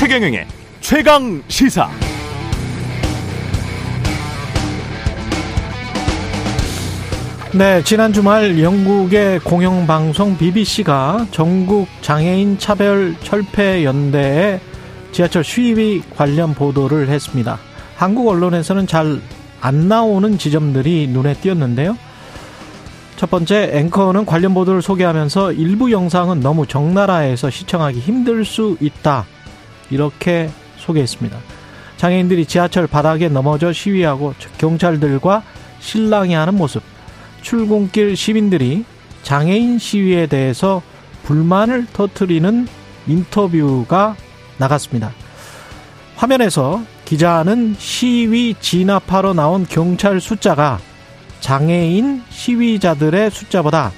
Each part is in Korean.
최경영의 최강 시사. 네, 지난 주말 영국의 공영방송 BBC가 전국 장애인 차별 철폐 연대의 지하철 수입이 관련 보도를 했습니다. 한국 언론에서는 잘 안 나오는 지점들이 눈에 띄었는데요. 첫 번째, 앵커는 관련 보도를 소개하면서 일부 영상은 너무 적나라해서 시청하기 힘들 수 있다. 이렇게 소개했습니다. 장애인들이 지하철 바닥에 넘어져 시위하고 경찰들과 실랑이하는 모습, 출근길 시민들이 장애인 시위에 대해서 불만을 터뜨리는 인터뷰가 나갔습니다. 화면에서 기자는 시위 진압하러 나온 경찰 숫자가 장애인 시위자들의 숫자보다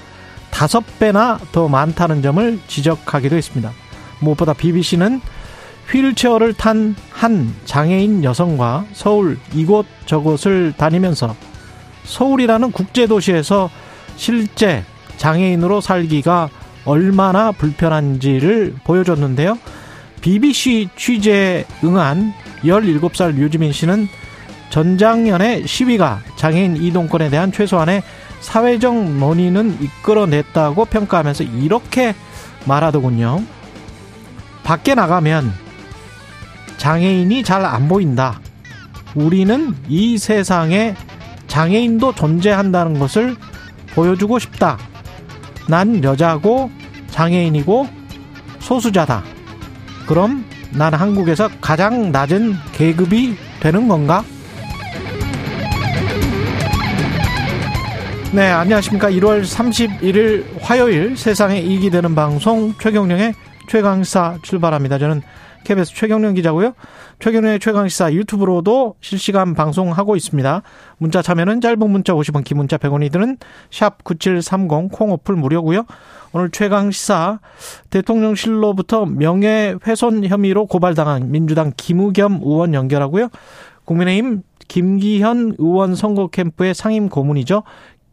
다섯 배나 더 많다는 점을 지적하기도 했습니다. 무엇보다 BBC는 휠체어를 탄 한 장애인 여성과 서울 이곳저곳을 다니면서 서울이라는 국제도시에서 실제 장애인으로 살기가 얼마나 불편한지를 보여줬는데요. BBC 취재에 응한 17살 유지민 씨는 전작년의 시위가 장애인 이동권에 대한 최소한의 사회적 논의는 이끌어냈다고 평가하면서 이렇게 말하더군요. 밖에 나가면 장애인이 잘 안 보인다. 우리는 이 세상에 장애인도 존재한다는 것을 보여주고 싶다. 난 여자고 장애인이고 소수자다. 그럼 난 한국에서 가장 낮은 계급이 되는 건가? 네, 안녕하십니까. 1월 31일 화요일 세상에 이익이 되는 방송 최경령의 최강사 출발합니다. 저는 KBS 최경령 기자고요. 최경령의 최강시사 유튜브로도 실시간 방송하고 있습니다. 문자 참여는 짧은 문자 50원, 긴 문자 100원이 드는 샵 9730 콩오플 무료고요. 오늘 최강시사 대통령실로부터 명예훼손 혐의로 고발당한 민주당 김우겸 의원 연결하고요. 국민의힘 김기현 의원 선거 캠프의 상임 고문이죠.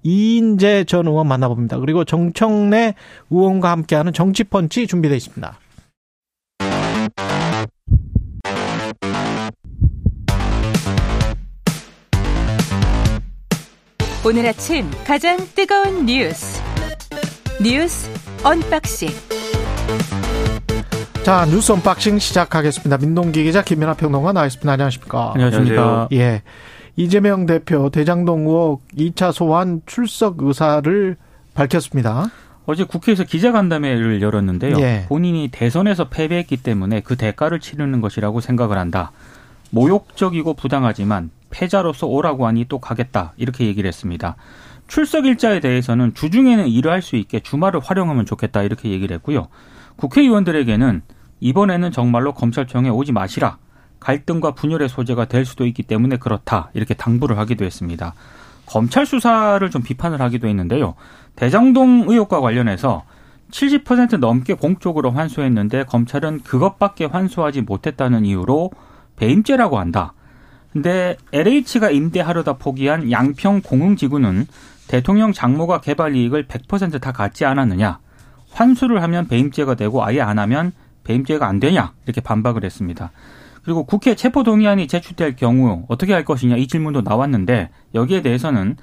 이인제 전 의원 만나봅니다. 그리고 정청래 의원과 함께하는 정치펀치 준비되어 있습니다. 오늘 아침 가장 뜨거운 뉴스 뉴스 unboxing 자 뉴스 unboxing 시작하겠습니다. 민동기 기자 김민아 평론가 나와 있습니다. 안녕하십니까? 안녕하십니까? 예. 이재명 대표 대장동 의혹 2차 소환 출석 의사를 밝혔습니다. 어제 국회에서 기자간담회를 열었는데요. 예. 본인이 대선에서 패배했기 때문에 그 대가를 치르는 것이라고 생각을 한다. 모욕적이고 부당하지만 패자로서 오라고 하니 또 가겠다. 이렇게 얘기를 했습니다. 출석 일자에 대해서는 주중에는 일을 할 수 있게 주말을 활용하면 좋겠다. 이렇게 얘기를 했고요. 국회의원들에게는 이번에는 정말로 검찰청에 오지 마시라. 갈등과 분열의 소재가 될 수도 있기 때문에 그렇다. 이렇게 당부를 하기도 했습니다. 검찰 수사를 좀 비판을 하기도 했는데요. 대장동 의혹과 관련해서 70% 넘게 공적으로 환수했는데 검찰은 그것밖에 환수하지 못했다는 이유로 배임죄라고 한다. 근데 LH가 임대하려다 포기한 양평 공흥지구는 대통령 장모가 개발 이익을 100%다 갖지 않았느냐. 환수를 하면 배임죄가 되고 아예 안 하면 배임죄가 안 되냐. 이렇게 반박을 했습니다. 그리고 국회 체포동의안이 제출될 경우 어떻게 할 것이냐 이 질문도 나왔는데 여기에 대해서는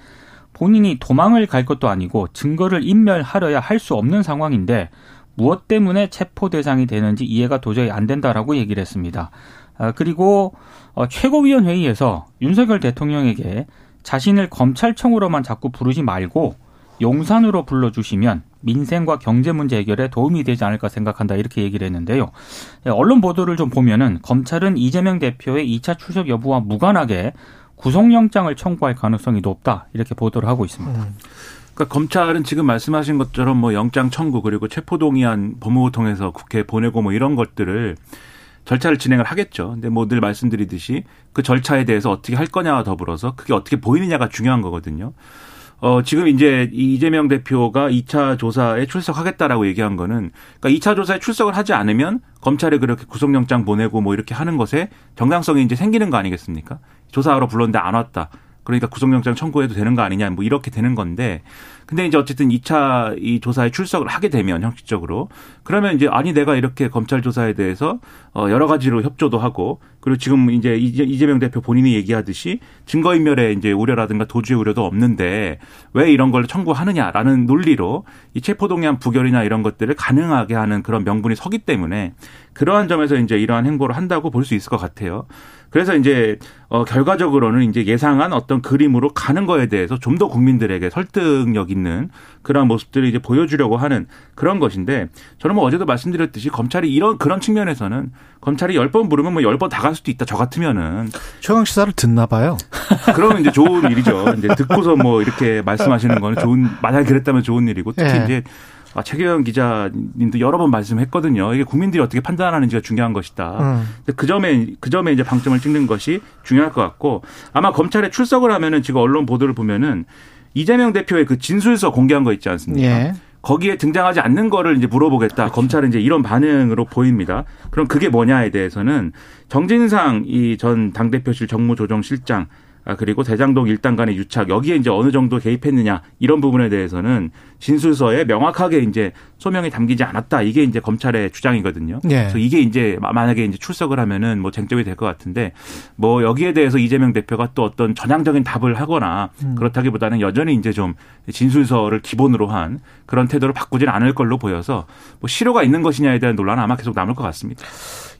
본인이 도망을 갈 것도 아니고 증거를 인멸하려야 할 수 없는 상황인데 무엇 때문에 체포 대상이 되는지 이해가 도저히 안 된다라고 얘기를 했습니다. 아, 그리고 어, 최고위원 회의에서 윤석열 대통령에게 자신을 검찰청으로만 자꾸 부르지 말고 용산으로 불러주시면 민생과 경제 문제 해결에 도움이 되지 않을까 생각한다 이렇게 얘기를 했는데요. 예, 언론 보도를 좀 보면은 검찰은 이재명 대표의 2차 출석 여부와 무관하게 구속영장을 청구할 가능성이 높다 이렇게 보도를 하고 있습니다. 음. 그러니까 검찰은 지금 말씀하신 것처럼 뭐 영장 청구 그리고 체포동의안 법무부 통해서 국회에 보내고 뭐 이런 것들을 절차를 진행을 하겠죠. 근데 뭐 늘 말씀드리듯이 그 절차에 대해서 어떻게 할 거냐와 더불어서 그게 어떻게 보이느냐가 중요한 거거든요. 어, 지금 이제 이재명 대표가 2차 조사에 출석하겠다라고 얘기한 거는 그러니까 2차 조사에 출석을 하지 않으면 검찰에 그렇게 구속영장 보내고 뭐 이렇게 하는 것에 정당성이 이제 생기는 거 아니겠습니까? 조사하러 불렀는데 안 왔다. 그러니까 구속영장 청구해도 되는 거 아니냐 뭐 이렇게 되는 건데 근데 이제 어쨌든 2차 이 조사에 출석을 하게 되면 형식적으로. 그러면 이제 아니 내가 이렇게 검찰 조사에 대해서 어 여러 가지로 협조도 하고 그리고 지금 이제 이재명 대표 본인이 얘기하듯이 증거인멸에 이제 우려라든가 도주의 우려도 없는데 왜 이런 걸 청구하느냐라는 논리로 이 체포동의안 부결이나 이런 것들을 가능하게 하는 그런 명분이 서기 때문에 그러한 점에서 이제 이러한 행보를 한다고 볼 수 있을 것 같아요. 그래서 이제 어 결과적으로는 이제 예상한 어떤 그림으로 가는 거에 대해서 좀 더 국민들에게 설득력 있는 그런 모습들을 이제 보여주려고 하는 그런 것인데 저는 뭐 어제도 말씀드렸듯이 검찰이 이런 그런 측면에서는 검찰이 열번 부르면 뭐 열 번 다 갈 수도 있다. 저 같으면은 최강 시사를 듣나 봐요. 그러면 이제 좋은 일이죠. 이제 듣고서 뭐 이렇게 말씀하시는 거는 좋은 만약에 그랬다면 좋은 일이고 특히 네. 이제 아, 최경영 기자님도 여러 번 말씀했거든요. 이게 국민들이 어떻게 판단하는지가 중요한 것이다. 음. 그 점에 그 점에 이제 방점을 찍는 것이 중요할 것 같고 아마 검찰에 출석을 하면은 지금 언론 보도를 보면은 이재명 대표의 그 진술서 공개한 거 있지 않습니까? 예. 거기에 등장하지 않는 거를 이제 물어보겠다. 그렇죠. 검찰은 이제 이런 반응으로 보입니다. 그럼 그게 뭐냐에 대해서는 정진상 이 전 당대표실 정무조정실장 아, 그리고 대장동 일당 간의 유착 여기에 이제 어느 정도 개입했느냐 이런 부분에 대해서는 진술서에 명확하게 이제 소명이 담기지 않았다 이게 이제 검찰의 주장이거든요. 네. 그래서 이게 이제 만약에 이제 출석을 하면은 뭐 쟁점이 될 것 같은데 뭐 여기에 대해서 이재명 대표가 또 어떤 전향적인 답을 하거나 음. 그렇다기보다는 여전히 이제 좀 진술서를 기본으로 한 그런 태도를 바꾸지는 않을 걸로 보여서 뭐 실효가 있는 것이냐에 대한 논란은 아마 계속 남을 것 같습니다.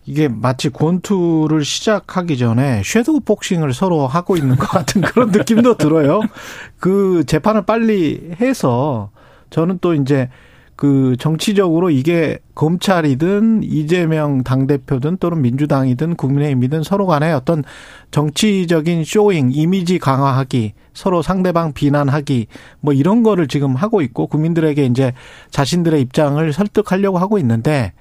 이게 마치 권투를 시작하기 전에 섀도우 복싱을 서로 하고 있는 것 같은 그런 느낌도 들어요. 그 재판을 빨리 해서 저는 또 이제 그 정치적으로 이게 검찰이든 이재명 당대표든 또는 민주당이든 국민의힘이든 서로 간에 어떤 정치적인 showing, 이미지 강화하기, 서로 상대방 비난하기, 뭐 이런 거를 지금 하고 있고 국민들에게 이제 자신들의 입장을 설득하려고 하고 있는데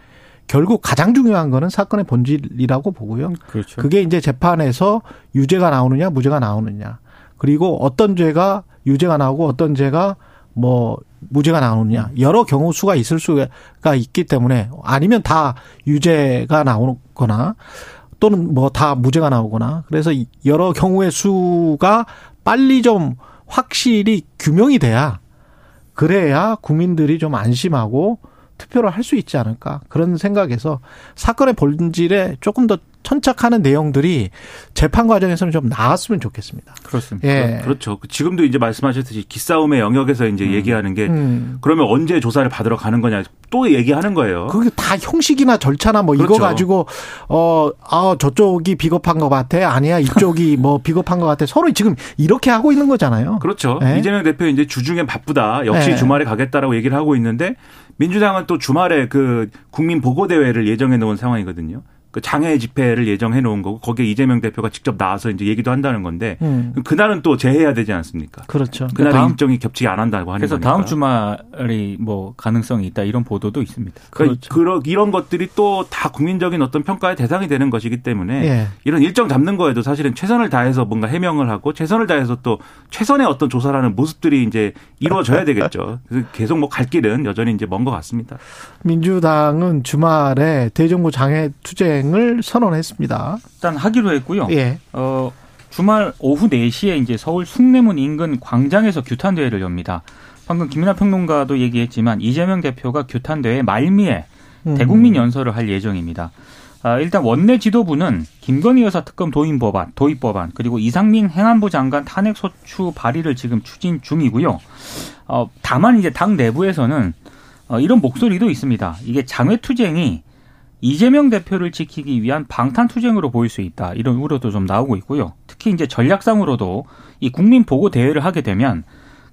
결국 가장 중요한 거는 사건의 본질이라고 보고요. 그렇죠. 그게 이제 재판에서 유죄가 나오느냐 무죄가 나오느냐. 그리고 어떤 죄가 유죄가 나오고 어떤 죄가 뭐 무죄가 나오느냐. 여러 경우 수가 있을 수가 있기 때문에 아니면 다 유죄가 나오거나 또는 뭐 다 무죄가 나오거나 그래서 여러 경우의 수가 빨리 좀 확실히 규명이 돼야 그래야 국민들이 좀 안심하고 투표를 할 수 있지 않을까 그런 생각에서 사건의 본질에 조금 더 천착하는 내용들이 재판 과정에서는 좀 나았으면 좋겠습니다. 그렇습니다. 예. 그렇죠. 지금도 이제 말씀하셨듯이 기싸움의 영역에서 이제 음. 얘기하는 게 음. 그러면 언제 조사를 받으러 가는 거냐 또 얘기하는 거예요. 그게 다 형식이나 절차나 뭐 그렇죠. 이거 가지고 어, 아, 저쪽이 비겁한 것 같아. 아니야. 이쪽이 뭐 비겁한 것 같아. 서로 지금 이렇게 하고 있는 거잖아요. 그렇죠. 예. 이재명 대표 이제 주중에 바쁘다. 역시 예. 주말에 가겠다라고 얘기를 하고 있는데 민주당은 또 주말에 그 국민 보고 대회를 예정해 놓은 상황이거든요. 그 장애 집회를 예정해 놓은 거고 거기에 이재명 대표가 직접 나와서 이제 얘기도 한다는 건데 음. 그날은 또 재해야 되지 않습니까? 그렇죠. 그날 다음, 일정이 겹치지 않는다고 하는 그래서 거니까. 다음 주말이 뭐 가능성이 있다 이런 보도도 있습니다. 그러니까 그렇죠. 이런 것들이 또 다 국민적인 어떤 평가의 대상이 되는 것이기 때문에 예. 이런 일정 잡는 거에도 사실은 최선을 다해서 뭔가 해명을 하고 최선을 다해서 또 최선의 어떤 조사라는 모습들이 이제 이루어져야 되겠죠. 그래서 계속 뭐 갈 길은 여전히 이제 먼 것 같습니다. 민주당은 주말에 대정부 장애 투쟁 진행을 선언했습니다. 일단 하기로 했고요. 예. 어, 주말 오후 4시에 이제 서울 숭례문 인근 광장에서 규탄 대회를 엽니다. 방금 김민하 평론가도 얘기했지만 이재명 대표가 규탄 대회 말미에 음. 대국민 연설을 할 예정입니다. 아, 일단 원내 지도부는 김건희 여사 특검 도입 법안, 도입 법안 그리고 이상민 행안부 장관 탄핵 소추 발의를 지금 추진 중이고요. 어, 다만 이제 당 내부에서는 어, 이런 목소리도 있습니다. 이게 장외 투쟁이 이재명 대표를 지키기 위한 방탄투쟁으로 보일 수 있다. 이런 우려도 좀 나오고 있고요. 특히 이제 전략상으로도 이 국민 보고 대회를 하게 되면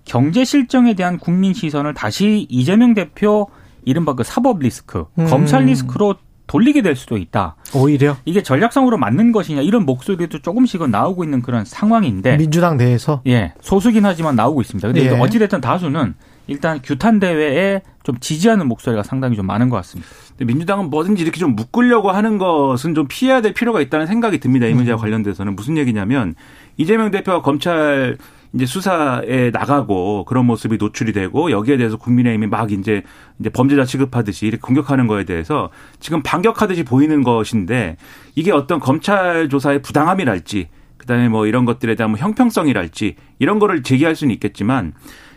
경제 실정에 대한 국민 시선을 다시 이재명 대표 이른바 그 사법 리스크, 음. 검찰 리스크로 돌리게 될 수도 있다. 오히려 이게 전략상으로 맞는 것이냐 이런 목소리도 조금씩은 나오고 있는 그런 상황인데 민주당 내에서 예 소수긴 하지만 나오고 있습니다. 근데 예. 어찌됐든 다수는 일단 규탄 대회에 좀 지지하는 목소리가 상당히 좀 많은 것 같습니다. 민주당은 뭐든지 이렇게 좀 묶으려고 하는 것은 좀 피해야 될 필요가 있다는 생각이 듭니다. 이 문제와 음. 관련돼서는 무슨 얘기냐면 이재명 대표가 검찰 이제 수사에 나가고 그런 모습이 노출이 되고 여기에 대해서 국민의힘이 막 이제 이제 범죄자 취급하듯이 이렇게 공격하는 거에 대해서 지금 반격하듯이 보이는 것인데 이게 어떤 검찰 조사의 부당함이랄지 그다음에 뭐 이런 것들에 대한 뭐 형평성이랄지 이런 거를 제기할 수는 있겠지만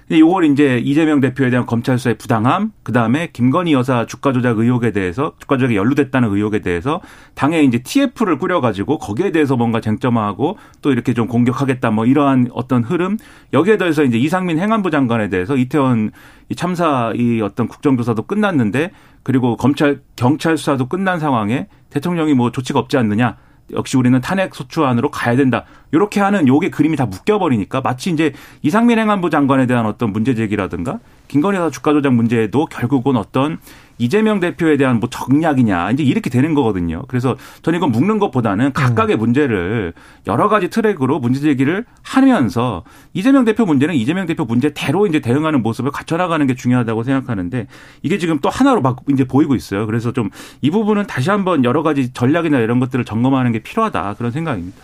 이걸 이제 이재명 대표에 대한 검찰 수사의 부당함, 그 다음에 김건희 여사 주가 조작 의혹에 대해서 주가 조작에 연루됐다는 의혹에 대해서 당에 이제 TF를 꾸려가지고 거기에 대해서 뭔가 쟁점화하고 또 이렇게 좀 공격하겠다 뭐 이러한 어떤 흐름 여기에 대해서 이제 이상민 행안부 장관에 대해서 이태원 참사 이 어떤 국정조사도 끝났는데 그리고 검찰 경찰 수사도 끝난 상황에 대통령이 뭐 조치가 없지 않느냐 역시 우리는 탄핵 소추안으로 가야 된다. 이렇게 하는 요게 그림이 다 묶여버리니까 마치 이제 이상민 행안부 장관에 대한 어떤 문제 제기라든가 김건희 여사 주가 조작 문제도 결국은 어떤 이재명 대표에 대한 뭐 정략이냐 이제 이렇게 되는 거거든요. 그래서 저는 이건 묶는 것보다는 각각의 음. 문제를 여러 가지 트랙으로 문제 제기를 하면서 이재명 대표 문제는 이재명 대표 문제대로 이제 대응하는 모습을 갖춰나가는 게 중요하다고 생각하는데 이게 지금 또 하나로 막 이제 보이고 있어요. 그래서 좀 이 부분은 다시 한번 여러 가지 전략이나 이런 것들을 점검하는 게 필요하다 그런 생각입니다.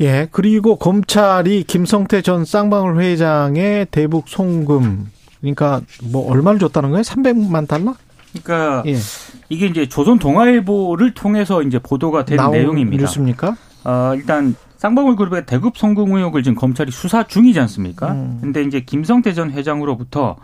예, 그리고 검찰이 김성태 전 쌍방울 회장의 대북 송금 그러니까 뭐 얼마를 줬다는 거예요? 300만 달러? 그러니까 예. 이게 이제 조선 동아일보를 통해서 이제 보도가 된 내용입니다. 뉴스입니까? 어, 일단 쌍방울 그룹의 대급 성공 의혹을 지금 검찰이 수사 중이지 않습니까? 음. 근데 이제 김성태 전 회장으로부터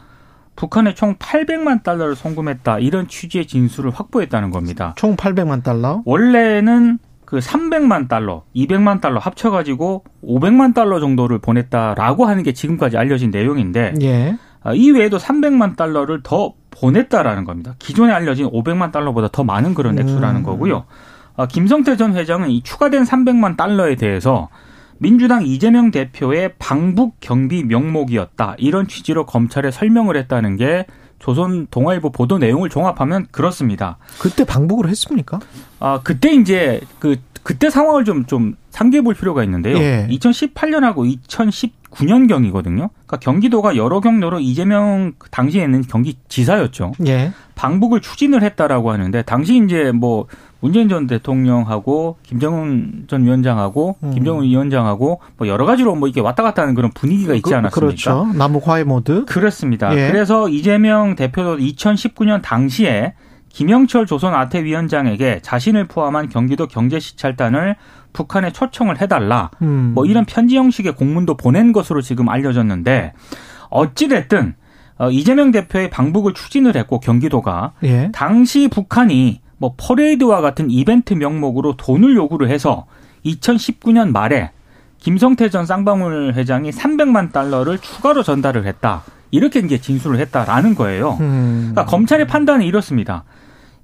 북한에 총 800만 달러를 송금했다 이런 취지의 진술을 확보했다는 겁니다. 총 800만 달러? 원래는 그 300만 달러, 200만 달러 합쳐가지고 500만 달러 정도를 보냈다라고 하는 게 지금까지 알려진 내용인데 예. 아, 이 외에도 300만 달러를 더 보냈다라는 겁니다. 기존에 알려진 500만 달러보다 더 많은 그런 액수라는 음. 거고요. 아, 김성태 전 회장은 이 추가된 300만 달러에 대해서 민주당 이재명 대표의 방북 경비 명목이었다. 이런 취지로 검찰에 설명을 했다는 게 조선 동아일보 보도 내용을 종합하면 그렇습니다. 그때 방북을 했습니까? 아, 그때 이제 그 그때 상황을 좀좀 상기해 볼 필요가 있는데요. 예. 2018년하고 2019년 경이거든요. 그러니까 경기도가 여러 경로로 이재명 그 당시에는 경기 지사였죠. 예. 방북을 추진을 했다라고 하는데 당시 이제 뭐 문재인 전 대통령하고 김정은 전 위원장하고 음. 김정은 위원장하고 뭐 여러 가지로 뭐 이게 왔다 갔다 하는 그런 분위기가 있지 그, 않았습니까? 그렇죠. 남북 화해 모드. 그렇습니다. 예. 그래서 이재명 대표도 2019년 당시에 김영철 조선 아태 위원장에게 자신을 포함한 경기도 경제 시찰단을 북한에 초청을 해달라. 음. 뭐 이런 편지 형식의 공문도 보낸 것으로 지금 알려졌는데 어찌 됐든 어, 이재명 대표의 방북을 추진을 했고 경기도가 예. 당시 북한이 뭐 퍼레이드와 같은 이벤트 명목으로 돈을 요구를 해서 2019년 말에 김성태 전 쌍방울 회장이 300만 달러를 추가로 전달을 했다. 이렇게 이제 진술을 했다라는 거예요. 음. 그러니까 검찰의 판단은 이렇습니다.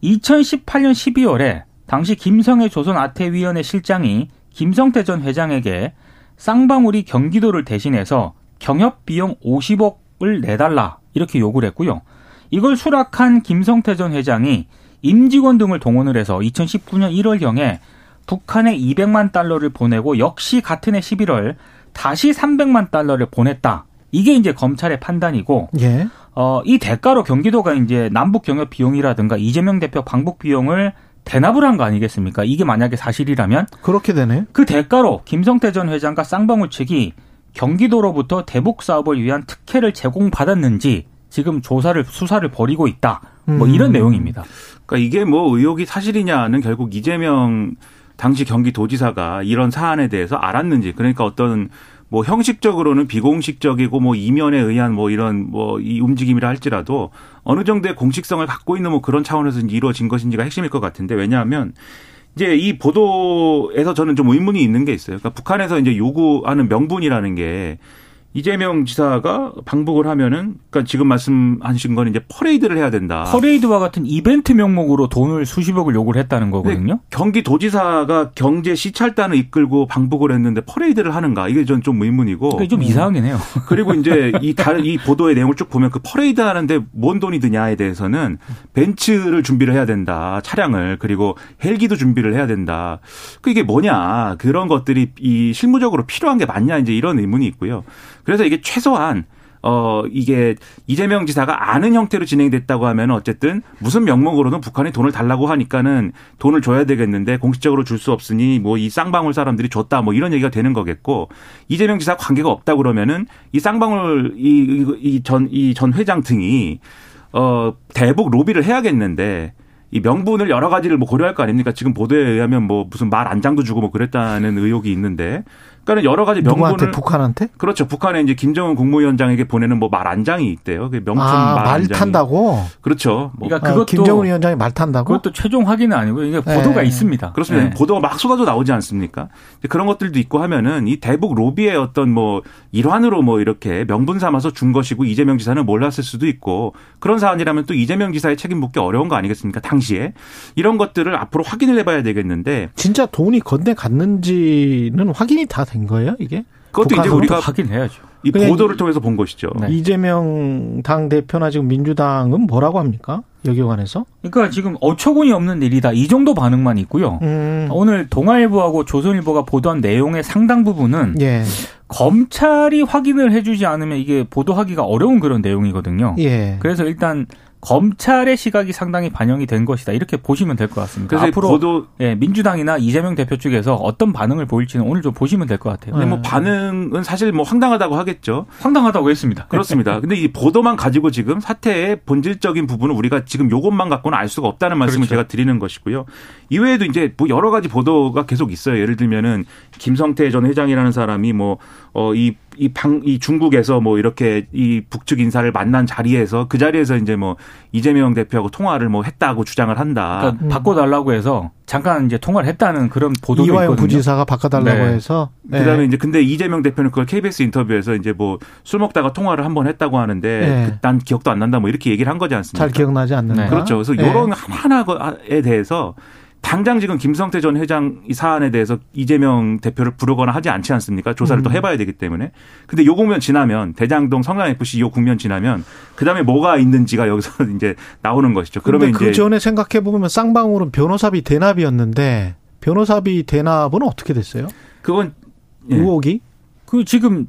2018년 12월에 당시 김성애 조선 아태위원회 실장이 김성태 전 회장에게 쌍방울이 경기도를 대신해서 경협 비용 50억을 내달라 이렇게 요구를 했고요. 이걸 수락한 김성태 전 회장이 임직원 등을 동원을 해서 2019년 1월경에 북한에 200만 달러를 보내고 역시 같은 해 11월 다시 300만 달러를 보냈다. 이게 이제 검찰의 판단이고 예. 어, 이 대가로 경기도가 이제 남북 경협 비용이라든가 이재명 대표 방북 비용을 대납을 한 거 아니겠습니까? 이게 만약에 사실이라면 그렇게 되네. 그 대가로 김성태 전 회장과 쌍방울 측이 경기도로부터 대북 사업을 위한 특혜를 제공받았는지 지금 조사를 수사를 벌이고 있다. 뭐 이런 음. 내용입니다. 그러니까 이게 뭐 의혹이 사실이냐는 결국 이재명 당시 경기도지사가 이런 사안에 대해서 알았는지 그러니까 어떤 뭐 형식적으로는 비공식적이고 뭐 이면에 의한 뭐 이런 뭐 이 움직임이라 할지라도 어느 정도의 공식성을 갖고 있는 뭐 그런 차원에서 이루어진 것인지가 핵심일 것 같은데 왜냐하면 이제 이 보도에서 저는 좀 의문이 있는 게 있어요. 그러니까 북한에서 이제 요구하는 명분이라는 게 이재명 지사가 방북을 하면은 그러니까 지금 말씀하신 건 이제 퍼레이드를 해야 된다. 퍼레이드와 같은 이벤트 명목으로 돈을 수십억을 요구를 했다는 거거든요. 경기도지사가 경제 시찰단을 이끌고 방북을 했는데 퍼레이드를 하는가 이게 전 좀 의문이고. 그러니까 좀 이상하긴 해요. 그리고 이제 이 다른 이 보도의 내용을 쭉 보면 그 퍼레이드 하는데 뭔 돈이 드냐에 대해서는 벤츠를 준비를 해야 된다. 차량을 그리고 헬기도 준비를 해야 된다. 그 이게 뭐냐 그런 것들이 이 실무적으로 필요한 게 맞냐 이제 이런 의문이 있고요. 그래서 이게 최소한 어, 이게 이재명 지사가 아는 형태로 진행됐다고 하면 어쨌든 무슨 명목으로는 북한이 돈을 달라고 하니까는 돈을 줘야 되겠는데 공식적으로 줄 수 없으니 뭐 이 쌍방울 사람들이 줬다 뭐 이런 얘기가 되는 거겠고 이재명 지사 관계가 없다 그러면은 이 쌍방울 이 전 이 전 회장 등이 어, 대북 로비를 해야겠는데 이 명분을 여러 가지를 뭐 고려할 거 아닙니까? 지금 보도에 의하면 뭐 무슨 말 안장도 주고 뭐 그랬다는 의혹이 있는데 그러니까 여러 가지 명분을 누구한테 북한한테? 그렇죠. 북한에 이제 김정은 국무위원장에게 보내는 뭐 말 안장이 있대요. 그 명품 아, 말말 안장이. 탄다고? 그렇죠. 뭐 그러니까 아, 그것도 김정은 위원장이 말 탄다고? 그것도 최종 확인은 아니고 이게 보도가 네. 있습니다. 그렇습니다. 네. 보도가 막 쏟아져 나오지 않습니까? 그런 것들도 있고 하면은 이 대북 로비의 어떤 뭐 일환으로 뭐 이렇게 명분 삼아서 준 것이고 이재명 지사는 몰랐을 수도 있고 그런 사안이라면 또 이재명 지사의 책임 묻기 어려운 거 아니겠습니까? 당시에 이런 것들을 앞으로 확인을 해봐야 되겠는데 진짜 돈이 건네 갔는지는 확인이 다 된 거예요, 이게? 그것도 이제? 우리가 확인해야죠. 이 보도를 통해서 본 것이죠. 네. 이재명 당 대표나 지금 민주당은 뭐라고 합니까? 여기에 관해서? 그러니까 지금 어처구니 없는 일이다. 이 정도 반응만 있고요. 음. 오늘 동아일보하고 조선일보가 보도한 내용의 상당 부분은 예. 검찰이 확인을 해주지 않으면 이게 보도하기가 어려운 그런 내용이거든요. 예. 그래서 일단 검찰의 시각이 상당히 반영이 된 것이다. 이렇게 보시면 될 것 같습니다. 그래서 이 앞으로 보도 예, 민주당이나 이재명 대표 측에서 어떤 반응을 보일지는 오늘 좀 보시면 될 것 같아요. 근데 뭐 네. 반응은 사실 뭐 황당하다고 하겠죠. 황당하다고 했습니다. 그렇습니다. 근데 이 보도만 가지고 지금 사태의 본질적인 부분은 우리가 지금 요것만 갖고는 알 수가 없다는 말씀을 그렇죠. 제가 드리는 것이고요. 이외에도 이제 뭐 여러 가지 보도가 계속 있어요. 예를 들면은 김성태 전 회장이라는 사람이 뭐, 어, 이, 이 방, 이 중국에서 뭐 이렇게 이 북측 인사를 만난 자리에서 그 자리에서 이제 뭐 이재명 대표하고 통화를 뭐 했다고 주장을 한다. 그러니까 바꿔달라고 해서 잠깐 이제 통화를 했다는 그런 보도도 이화영 있거든요. 부지사가 바꿔달라고 네. 해서. 그다음에 예. 이제 근데 이재명 대표는 그걸 KBS 인터뷰에서 이제 뭐 술 먹다가 통화를 한 번 했다고 하는데 네. 그- 난 기억도 안 난다 뭐 이렇게 얘기를 한 거지 않습니까? 잘 기억나지 않는다. 네. 그렇죠. 그래서 예. 이런 하나하나에 대해서 당장 지금 김성태 전 회장 이 사안에 대해서 이재명 대표를 부르거나 하지 않지 않습니까? 조사를 음. 또 해봐야 되기 때문에. 근데 요 국면 지나면 대장동 성남 FC 요 국면 지나면 그 다음에 뭐가 있는지가 여기서 이제 나오는 것이죠. 그런데 그러면 그 이제 전에 생각해 보면 쌍방울은 변호사비 대납이었는데 변호사비 대납은 어떻게 됐어요? 그건 예. 의혹이? 그 지금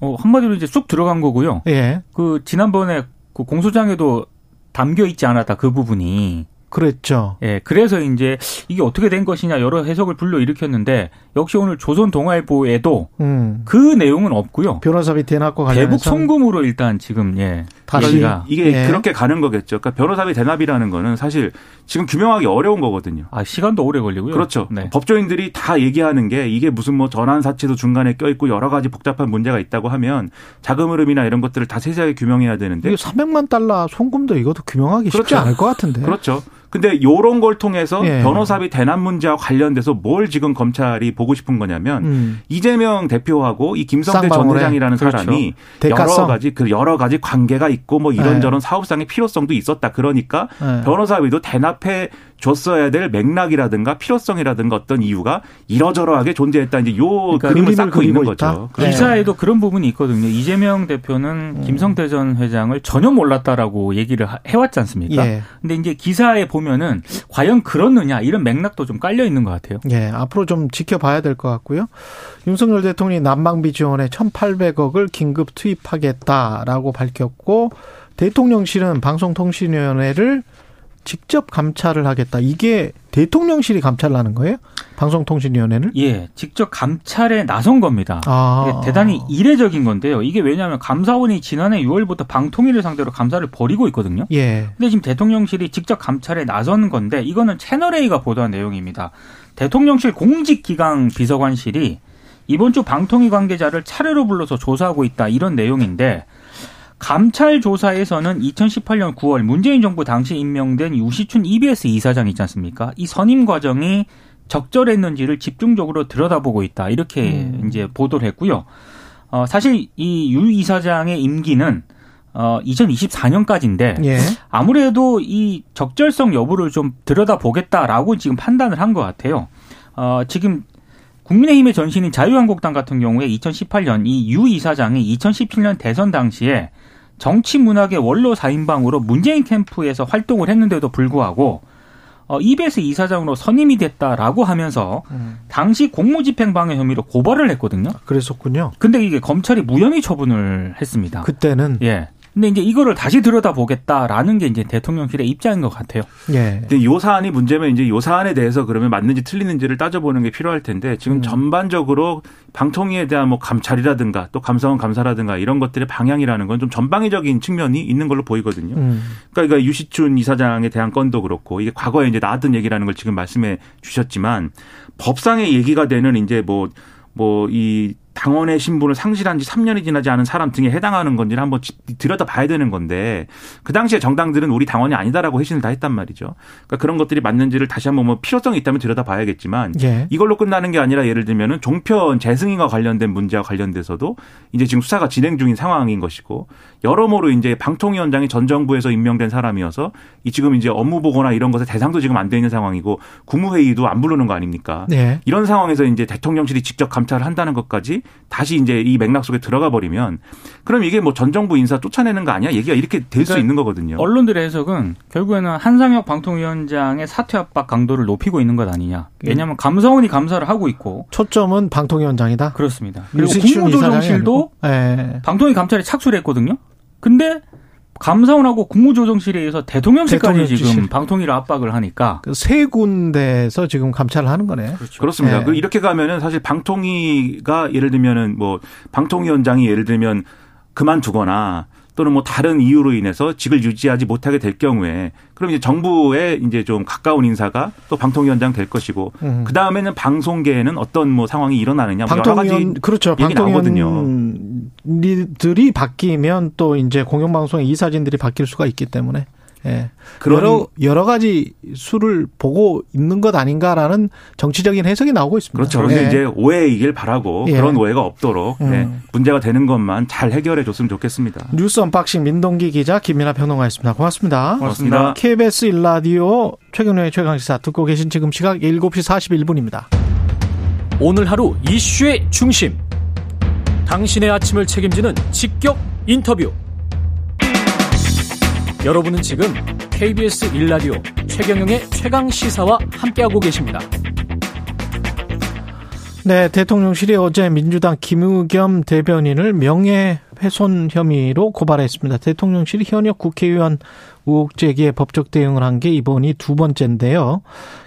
어, 한마디로 이제 쑥 들어간 거고요. 예. 그 지난번에 그 공소장에도 담겨 있지 않았다 그 부분이. 그랬죠. 예, 그래서 이제 이게 어떻게 된 것이냐 여러 해석을 불러 일으켰는데 역시 오늘 조선 동아일보에도 음. 그 내용은 없고요. 변호사비 대납과 관련해서 대북 송금으로 일단 지금 예 다시 이게 예. 그렇게 가는 거겠죠. 그러니까 변호사비 대납이라는 거는 사실 지금 규명하기 어려운 거거든요. 아 시간도 오래 걸리고요. 그렇죠. 네. 법조인들이 다 얘기하는 게 이게 무슨 뭐 전환 사치도 중간에 껴 있고 여러 가지 복잡한 문제가 있다고 하면 자금 흐름이나 이런 것들을 다 세세하게 규명해야 되는데 이게 300만 달러 송금도 이것도 규명하기 쉽지 그렇죠. 않을 것 같은데. 그렇죠. 근데 요런 걸 통해서 예. 변호사비 대납 문제와 관련돼서 뭘 지금 검찰이 보고 싶은 거냐면 음. 이재명 대표하고 이 김성태 전. 회장이라는 그렇죠. 사람이 대가성. 여러 가지 그 여러 가지 관계가 있고 뭐 이런저런 사업상의 필요성도 있었다. 그러니까 예. 변호사비도 대납해 줬어야 될 맥락이라든가 필요성이라든가 어떤 이유가 이러저러하게 존재했다. 이제 요 그러니까 그림을 쌓고 그리고 있는 있다? 거죠. 네. 기사에도 그런 부분이 있거든요. 이재명 대표는 음. 김성태 전 회장을 전혀 몰랐다라고 얘기를 하- 해왔지 않습니까? 예. 근데 이제 기사에 보면은 과연 그렇느냐 이런 맥락도 좀 깔려 있는 것 같아요. 예, 앞으로 좀 지켜봐야 될 것 같고요. 윤석열 대통령이 난방비 지원에 1,800억을 긴급 투입하겠다라고 밝혔고 대통령실은 방송통신위원회를 직접 감찰을 하겠다. 이게 대통령실이 감찰을 하는 거예요? 방송통신위원회를? 예, 직접 감찰에 나선 겁니다. 아. 대단히 이례적인 건데요. 이게 왜냐하면 감사원이 지난해 6월부터 방통위를 상대로 감사를 벌이고 있거든요. 예. 근데 지금 대통령실이 직접 감찰에 나선 건데 이거는 채널A가 보도한 내용입니다. 대통령실 공직기강 비서관실이 이번 주 방통위 관계자를 차례로 불러서 조사하고 있다 이런 내용인데 감찰 조사에서는 2018년 9월 문재인 정부 당시 임명된 유시춘 EBS 이사장 있지 않습니까? 이 선임 과정이 적절했는지를 집중적으로 들여다보고 있다 이렇게 음. 이제 보도를 했고요. 어, 사실 이 유 이사장의 임기는 어, 2024년까지인데 예. 아무래도 이 적절성 여부를 좀 들여다보겠다라고 지금 판단을 한 것 같아요. 어, 지금 국민의힘의 전신인 자유한국당 같은 경우에 2018년 이 유 이사장이 2017년 대선 당시에 정치 문학의 원로 4인방으로 문재인 캠프에서 활동을 했는데도 불구하고 어, EBS 이사장으로 선임이 됐다라고 하면서 음. 당시 공무집행방해 혐의로 고발을 했거든요. 그랬었군요. 근데 이게 검찰이 무혐의 처분을 했습니다. 그때는 예. 근데 이제 이거를 다시 들여다보겠다라는 게 이제 대통령실의 입장인 것 같아요. 예. 근데 요 사안이 문제면 이제 요 사안에 대해서 그러면 맞는지 틀리는지를 따져보는 게 필요할 텐데 지금 음. 전반적으로 방통위에 대한 뭐 감찰이라든가 또 감사원 감사라든가 이런 것들의 방향이라는 건 좀 전방위적인 측면이 있는 걸로 보이거든요. 음. 그러니까 이거 유시춘 이사장에 대한 건도 그렇고 이게 과거에 이제 나왔던 얘기라는 걸 지금 말씀해 주셨지만 법상의 얘기가 되는 이제 뭐 뭐이 당원의 신분을 상실한 지 3년이 지나지 않은 사람 등에 해당하는 건지를 한번 들여다 봐야 되는 건데 그 당시에 정당들은 우리 당원이 아니다라고 회신을 다 했단 말이죠. 그러니까 그런 것들이 맞는지를 다시 한번 뭐 필요성이 있다면 들여다 봐야겠지만 예. 이걸로 끝나는 게 아니라 예를 들면은 종편 재승인과 관련된 문제와 관련돼서도 이제 지금 수사가 진행 중인 상황인 것이고 여러모로 이제 방통위원장이 전 정부에서 임명된 사람이어서 이 지금 이제 업무 보고나 이런 것에 대상도 지금 안 돼 있는 상황이고 국무회의도 안 부르는 거 아닙니까? 네. 이런 상황에서 이제 대통령실이 직접 감찰을 한다는 것까지 다시 이제 이 맥락 속에 들어가 버리면 그럼 이게 뭐 전 정부 인사 쫓아내는 거 아니야? 얘기가 이렇게 될수 그러니까 있는 거거든요. 언론들의 해석은 결국에는 한상혁 방통위원장의 사퇴 압박 강도를 높이고 있는 것 아니냐. 왜냐하면 감사원이 감사를 하고 있고 초점은 방통위원장이다. 그렇습니다. 그리고 국무조정실도 네. 방통위 감찰에 착수를 했거든요. 근데 감사원하고 국무조정실에 의해서 대통령실까지 지금 방통위를 압박을 하니까 그 세 군데에서 지금 감찰을 하는 거네. 그렇죠. 그렇습니다. 네. 그 이렇게 가면은 사실 방통위가 예를 들면은 뭐 방통위원장이 예를 들면 그만두거나 또는 뭐 다른 이유로 인해서 직을 유지하지 못하게 될 경우에 그럼 이제 정부에 이제 좀 가까운 인사가 또 방통위원장 될 것이고 음. 그 다음에는 방송계에는 어떤 뭐 상황이 일어나느냐 뭐 여러 가지 그렇죠. 방통위원들이 바뀌면 또 이제 공영방송의 이사진들이 바뀔 수가 있기 때문에 예. 여러 여러 가지 수를 보고 있는 것 아닌가라는 정치적인 해석이 나오고 있습니다. 그렇죠. 그런데 예. 이제 오해이길 바라고 예. 그런 오해가 없도록 음. 네. 문제가 되는 것만 잘 해결해 줬으면 좋겠습니다. 뉴스 unboxing 민동기 기자 김민아 평론가였습니다. 고맙습니다. 고맙습니다. KBS 1라디오 최경영의 최강시사 듣고 계신 지금 시각 7시 41분입니다. 오늘 하루 이슈의 중심. 당신의 아침을 책임지는 직격 인터뷰. 여러분은 지금 KBS 일라디오 최경영의 최강 시사와 함께하고 계십니다. 네, 대통령실이 어제 민주당 김의겸 대변인을 명예훼손 혐의로 고발했습니다. 대통령실이 현역 국회의원 의혹 제기에 법적 대응을 한 게 이번이 두 번째인데요.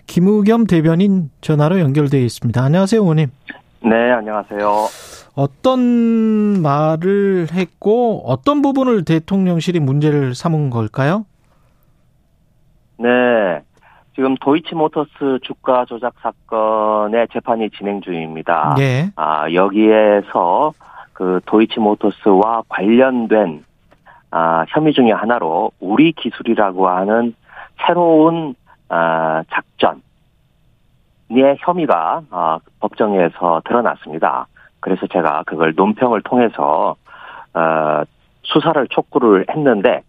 김의겸 대변인 전화로 연결되어 있습니다. 안녕하세요, 의원님. 네, 안녕하세요. 어떤 말을 했고 어떤 부분을 대통령실이 문제를 삼은 걸까요? 네. 지금 도이치모터스 주가 조작 사건의 재판이 진행 중입니다. 네. 아, 여기에서 그 도이치모터스와 관련된 아, 혐의 중의 하나로 우리 기술이라고 하는 새로운 아, 작전 의 혐의가 아, 법정에서 드러났습니다. 그래서 제가 그걸 논평을 통해서 어, 수사를 촉구를 했는데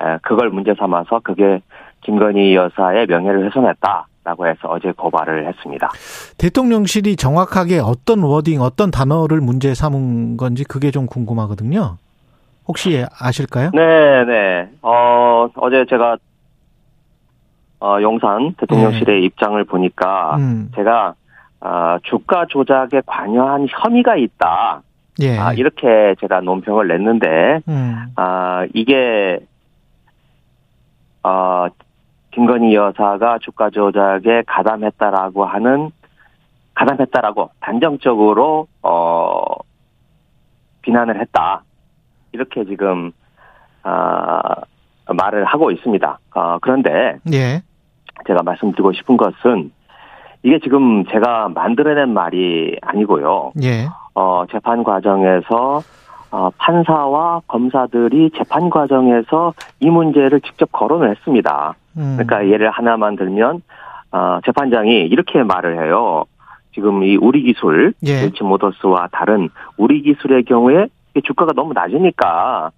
에, 그걸 문제 삼아서 그게 김건희 여사의 명예를 훼손했다 라고 해서 어제 고발을 했습니다. 대통령실이 정확하게 어떤 워딩, 어떤 단어를 문제 삼은 건지 그게 좀 궁금하거든요. 혹시 아실까요? 네, 네. 어, 어제 제가 어, 용산 대통령실의 네. 입장을 보니까 음. 제가 어, 주가 조작에 관여한 혐의가 있다. 예. 아, 이렇게 제가 논평을 냈는데, 음. 아, 이게, 어, 김건희 여사가 주가 조작에 가담했다라고 하는, 가담했다라고 단정적으로, 어, 비난을 했다. 이렇게 지금, 아, 말을 하고 있습니다. 어, 그런데, 예. 제가 말씀드리고 싶은 것은, 이게 지금 제가 만들어낸 말이 아니고요. 예. 어, 재판 과정에서 어, 판사와 검사들이 재판 과정에서 이 문제를 직접 거론을 했습니다. 음. 그러니까 예를 하나만 들면 어, 재판장이 이렇게 말을 해요. 지금 이 우리 기술, 예. 치 모더스와 다른 우리 기술의 경우에 주가가 너무 낮으니까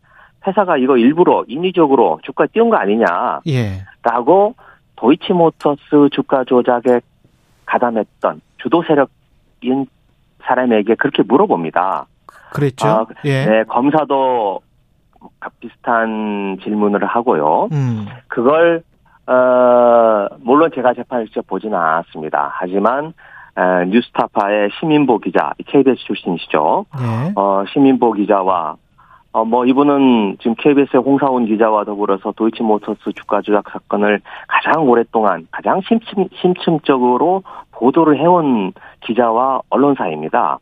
회사가 이거 일부러 인위적으로 주가 띄운 거 아니냐. 예. 라고 도이치모터스 주가 조작에 가담했던 주도 세력인 사람에게 그렇게 물어봅니다. 그랬죠. 아, 예. 네, 검사도 비슷한 질문을 하고요. 음. 그걸 어 물론 제가 재판을 직접 보지는 않았습니다. 하지만 에, 뉴스타파의 시민보 기자, KBS 출신이시죠. 예. 어 시민보 기자와 어, 뭐, 이분은 지금 KBS의 홍사원 기자와 더불어서 도이치모터스 주가 조작 사건을 가장 오랫동안, 가장 심층, 심층적으로 보도를 해온 기자와 언론사입니다.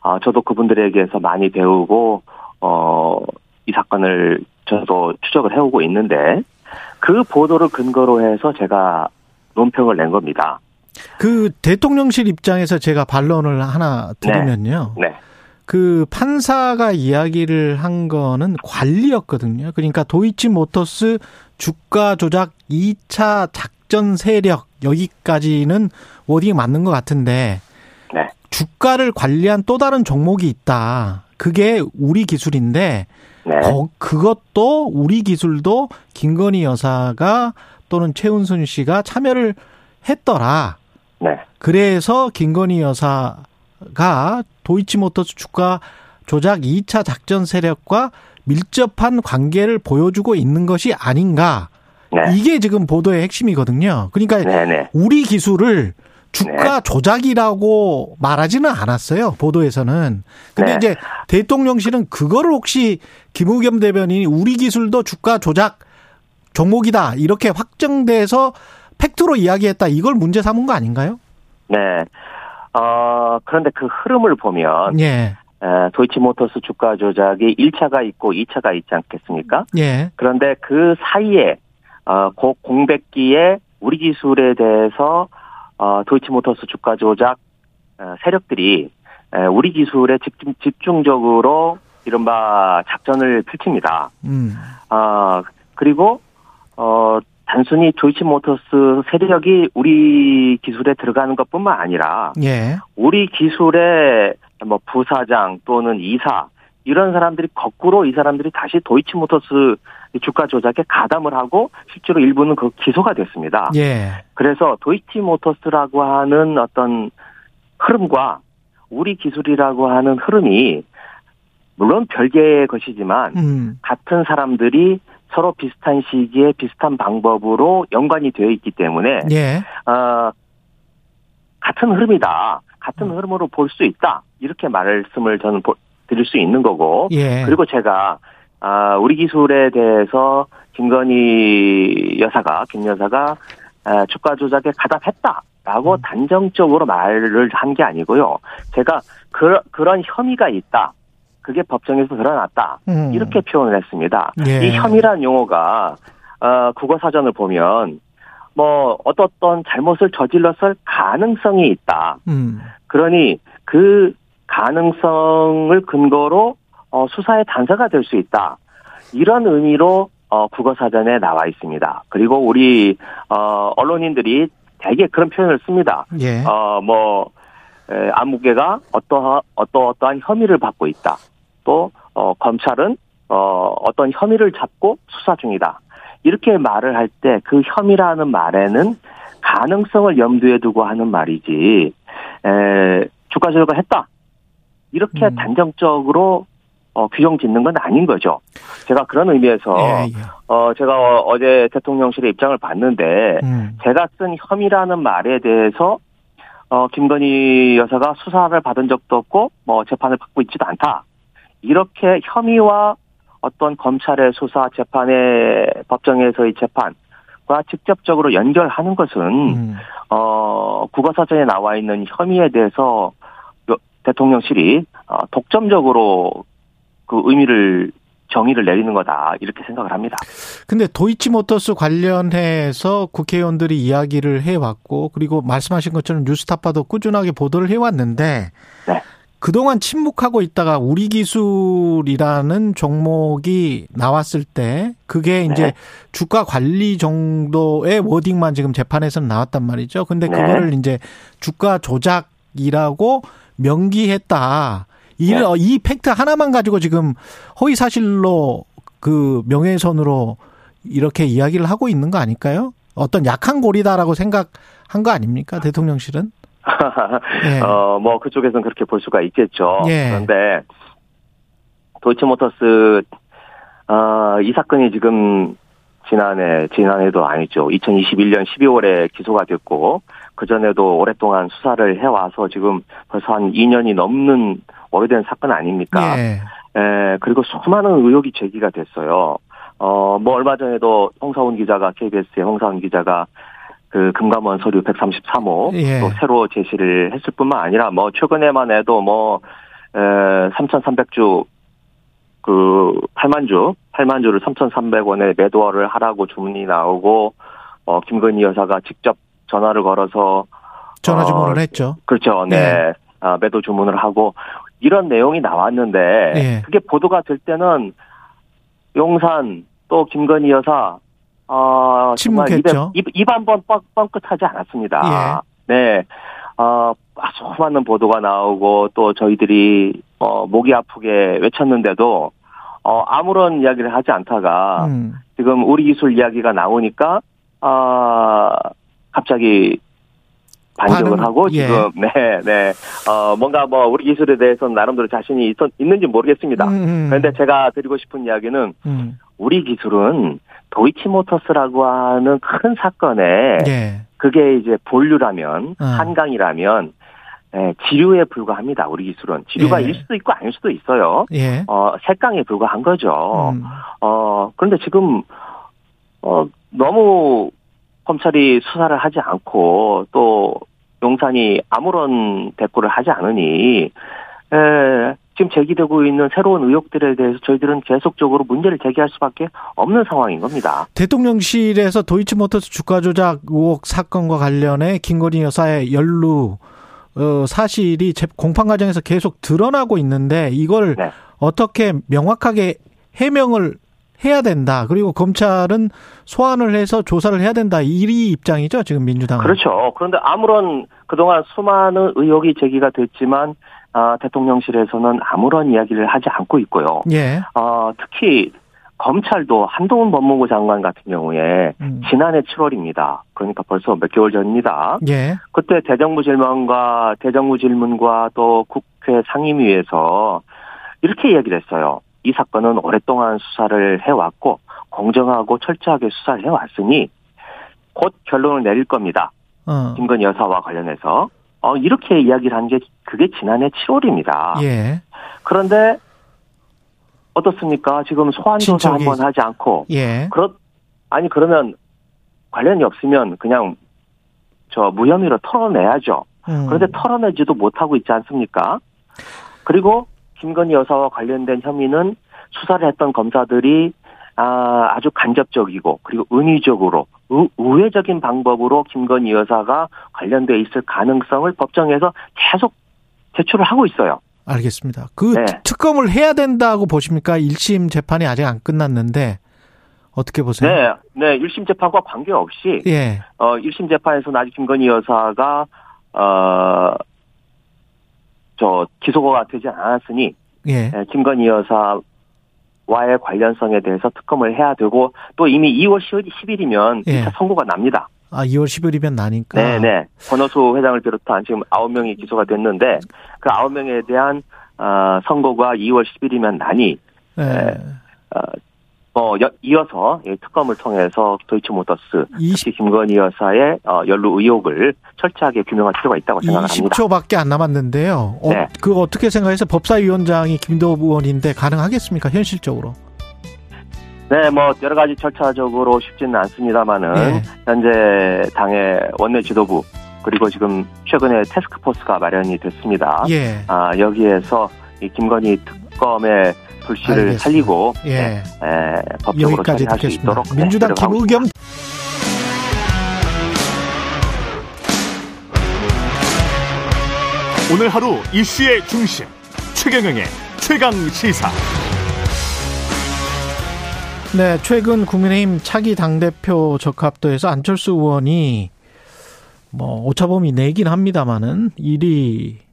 어, 저도 그분들에게서 많이 배우고, 어, 이 사건을 저도 추적을 해오고 있는데, 그 보도를 근거로 해서 제가 논평을 낸 겁니다. 그 대통령실 입장에서 제가 반론을 하나 들으면요. 네. 네. 그 판사가 이야기를 한 거는 관리였거든요. 그러니까 도이치 모터스 주가 조작 2차 작전 세력 여기까지는 워딩이 맞는 것 같은데 네. 주가를 관리한 또 다른 종목이 있다. 그게 우리 기술인데 네. 거- 그것도 우리 기술도 김건희 여사가 또는 최은순 씨가 참여를 했더라. 네. 그래서 김건희 여사 가 도이치모터스 주가 조작 2차 작전 세력과 밀접한 관계를 보여주고 있는 것이 아닌가. 네. 이게 지금 보도의 핵심이거든요. 그러니까 네. 네. 우리 기술을 주가 조작이라고 말하지는 않았어요. 보도에서는. 근데 네. 이제 대통령실은 그거를 혹시 김우겸 대변인이 우리 기술도 주가 조작 종목이다. 이렇게 확정돼서 팩트로 이야기했다. 이걸 문제 삼은 거 아닌가요? 네. 어, 그런데 그 흐름을 보면, 예. 에, 도이치모터스 주가 조작이 1차가 있고 2차가 있지 않겠습니까? 예. 그런데 그 사이에, 어, 그 공백기에 우리 기술에 대해서, 어, 도이치모터스 주가 조작, 어, 세력들이, 에, 우리 기술에 집중, 집중적으로 이른바 작전을 펼칩니다. 음. 아, 그리고, 어, 단순히 도이치모터스 세력이 우리 기술에 들어가는 것 뿐만 아니라, 예. 우리 기술의 뭐 부사장 또는 이사, 이런 사람들이 거꾸로 이 사람들이 다시 도이치모터스 주가 조작에 가담을 하고 실제로 일부는 그 기소가 됐습니다. 예. 그래서 도이치모터스라고 하는 어떤 흐름과 우리 기술이라고 하는 흐름이 물론 별개의 것이지만 음. 같은 사람들이 서로 비슷한 시기에 비슷한 방법으로 연관이 되어 있기 때문에 예. 어, 같은 흐름이다. 같은 흐름으로 볼 수 있다. 이렇게 말씀을 저는 보- 드릴 수 있는 거고 예. 그리고 제가 아, 우리 기술에 대해서 김건희 여사가 김 여사가 아, 주가 조작에 가담했다라고 단정적으로 말을 한 게 아니고요. 제가 그, 그런 혐의가 있다. 그게 법정에서 드러났다. 음. 이렇게 표현을 했습니다. 예. 이 혐의란 용어가 어, 국어 사전을 보면 뭐 어떤 잘못을 저질렀을 가능성이 있다. 음. 그러니 그 가능성을 근거로 어, 수사의 단서가 될 수 있다. 이런 의미로 어, 국어 사전에 나와 있습니다. 그리고 우리 어, 언론인들이 대개 그런 표현을 씁니다. 예. 어, 뭐, 에, 안무개가 어떠하, 어떠 어떠한 혐의를 받고 있다. 또, 어, 검찰은, 어, 어떤 혐의를 잡고 수사 중이다. 이렇게 말을 할 때 그 혐의라는 말에는 가능성을 염두에 두고 하는 말이지, 에, 주가 조작을 했다. 이렇게 음. 단정적으로 어, 규정 짓는 건 아닌 거죠. 제가 그런 의미에서, 예. 예. 어, 제가 어, 어제 대통령실의 입장을 봤는데, 음. 제가 쓴 혐의라는 말에 대해서 어 김건희 여사가 수사를 받은 적도 없고 뭐 재판을 받고 있지도 않다. 이렇게 혐의와 어떤 검찰의 수사 재판의 법정에서의 재판과 직접적으로 연결하는 것은 음. 어 국어사전에 나와 있는 혐의에 대해서 요- 대통령실이 어, 독점적으로 그 의미를 정의를 내리는 거다 이렇게 생각을 합니다. 근데 도이치모터스 관련해서 국회의원들이 이야기를 해왔고 그리고 말씀하신 것처럼 뉴스타파도 꾸준하게 보도를 해왔는데 네. 그동안 침묵하고 있다가 우리 기술이라는 종목이 나왔을 때 그게 이제 네. 주가 관리 정도의 워딩만 지금 재판에서는 나왔단 말이죠. 근데 네. 그거를 이제 주가 조작이라고 명기했다. 이, 네. 이 팩트 하나만 가지고 지금 허위 사실로 그 명예훼손으로 이렇게 이야기를 하고 있는 거 아닐까요? 어떤 약한 고리다라고 생각한 거 아닙니까? 대통령실은? 예. 어, 뭐, 그쪽에서는 그렇게 볼 수가 있겠죠. 예. 그런데, 도이치모터스, 어, 이 사건이 지금, 지난해, 지난해도 아니죠. 2021년 12월에 기소가 됐고, 그 전에도 오랫동안 수사를 해 와서 지금 벌써 한 2년이 넘는 오래된 사건 아닙니까? 예. 에, 그리고 수많은 의혹이 제기가 됐어요. 어, 뭐, 얼마 전에도 홍사훈 기자가, KBS의 홍사훈 기자가 그 금감원 서류 133호 예. 또 새로 제시를 했을 뿐만 아니라 뭐, 최근에만 해도 뭐, 에, 3,300주 그 8만 주, 8만 주를 3,300원에 매도를 하라고 주문이 나오고, 어, 김건희 여사가 직접 전화를 걸어서 전화 주문을 어, 했죠. 그렇죠. 네. 네. 아, 매도 주문을 하고 이런 내용이 나왔는데 예. 그게 보도가 될 때는 용산 또 김건희 여사 어 침묵했죠. 입, 입 한번 뻥, 뻥끗하지 않았습니다. 네. 어 아주 많은 보도가 나오고 또 저희들이 어 목이 아프게 외쳤는데도 어 아무런 이야기를 하지 않다가 음. 지금 우리 기술 이야기가 나오니까 아 갑자기 반격을 반응, 하고 예. 지금 네네 어 뭔가 뭐 우리 기술에 대해서는 나름대로 자신이 있, 있는지 모르겠습니다. 음, 음. 그런데 제가 드리고 싶은 이야기는 음. 우리 기술은 도이치모터스라고 하는 큰 사건에 예. 그게 이제 본류라면 어. 한강이라면 예, 지류에 불과합니다. 우리 기술은 지류가 예. 일 수도 있고 아닐 수도 있어요. 예. 어 색강에 불과한 거죠. 음. 어, 그런데 지금, 어, 너무 검찰이 수사를 하지 않고 또 용산이 아무런 대꾸를 하지 않으니, 에, 지금 제기되고 있는 새로운 의혹들에 대해서 저희들은 계속적으로 문제를 제기할 수밖에 없는 상황인 겁니다. 대통령실에서 도이치모터스 주가 조작 의혹 사건과 관련해 김건희 여사의 연루 어, 사실이 재- 공판 과정에서 계속 드러나고 있는데 이걸 네. 어떻게 명확하게 해명을 해야 된다. 그리고 검찰은 소환을 해서 조사를 해야 된다. 이 입장이죠, 지금 민주당은. 그렇죠. 그런데 아무런 그동안 수많은 의혹이 제기가 됐지만, 아, 대통령실에서는 아무런 이야기를 하지 않고 있고요. 예. 어, 특히 검찰도 한동훈 법무부 장관 같은 경우에 음. 지난해 7월입니다. 그러니까 벌써 몇 개월 전입니다. 예. 그때 대정부 질문과 대정부 질문과 또 국회 상임위에서 이렇게 이야기를 했어요. 이 사건은 오랫동안 수사를 해왔고 공정하고 철저하게 수사를 해왔으니 곧 결론을 내릴 겁니다. 어. 김건희 여사와 관련해서 어, 이렇게 이야기를 한 게 그게 지난해 7월입니다. 예. 그런데 어떻습니까? 지금 소환 조사 한번 하지 않고 예. 그렇 아니 그러면 관련이 없으면 그냥 저 무혐의로 털어내야죠. 음. 그런데 털어내지도 못하고 있지 않습니까? 그리고 김건희 여사와 관련된 혐의는 수사를 했던 검사들이 아, 아주 간접적이고 그리고 은유적으로 의, 우회적인 방법으로 김건희 여사가 관련돼 있을 가능성을 법정에서 계속 제출을 하고 있어요. 알겠습니다. 그 네. 특검을 해야 된다고 보십니까? 1심 재판이 아직 안 끝났는데 어떻게 보세요? 네, 네, 1심 재판과 관계없이 예. 어, 1심 재판에서는 아직 김건희 여사가, 어, 저, 기소가 되지 않았으니, 예. 예, 김건희 여사 와의 관련성에 대해서 특검을 해야 되고, 또 이미 2월 10일이면 예. 선고가 납니다. 아, 2월 10일이면 나니까. 네네. 권호수 회장을 비롯한 지금 9명이 기소가 됐는데, 그 9명에 대한, 어, 선고가 2월 10일이면 나니, 예. 어, 어, 여- 이어서 이 특검을 통해서 도이치모터스, 특히 김건희 여사의 어, 연루 의혹을 철저하게 규명할 필요가 있다고 생각합니다. 20초밖에 안 남았는데요. 어, 네. 그거 어떻게 생각해서 법사위원장이 김도우 의원인데 가능하겠습니까? 현실적으로. 네, 뭐 여러 가지 절차적으로 쉽지는 않습니다만은 예. 현재 당의 원내 지도부 그리고 지금 최근에 테스크포스가 마련이 됐습니다. 예. 아 여기에서 이 김건희 특검의 불씨를 알겠습니다. 살리고 예. 네, 에, 법적으로 여기까지 처리할 수 듣겠습니다. 있도록 네, 민주당 노력하고 김의겸 오늘 하루 이슈의 중심 최경영의 최강 시사. 네, 최근 국민의힘 차기 당대표 적합도에서 안철수 의원이 뭐 오차범위 내긴 합니다마는 1위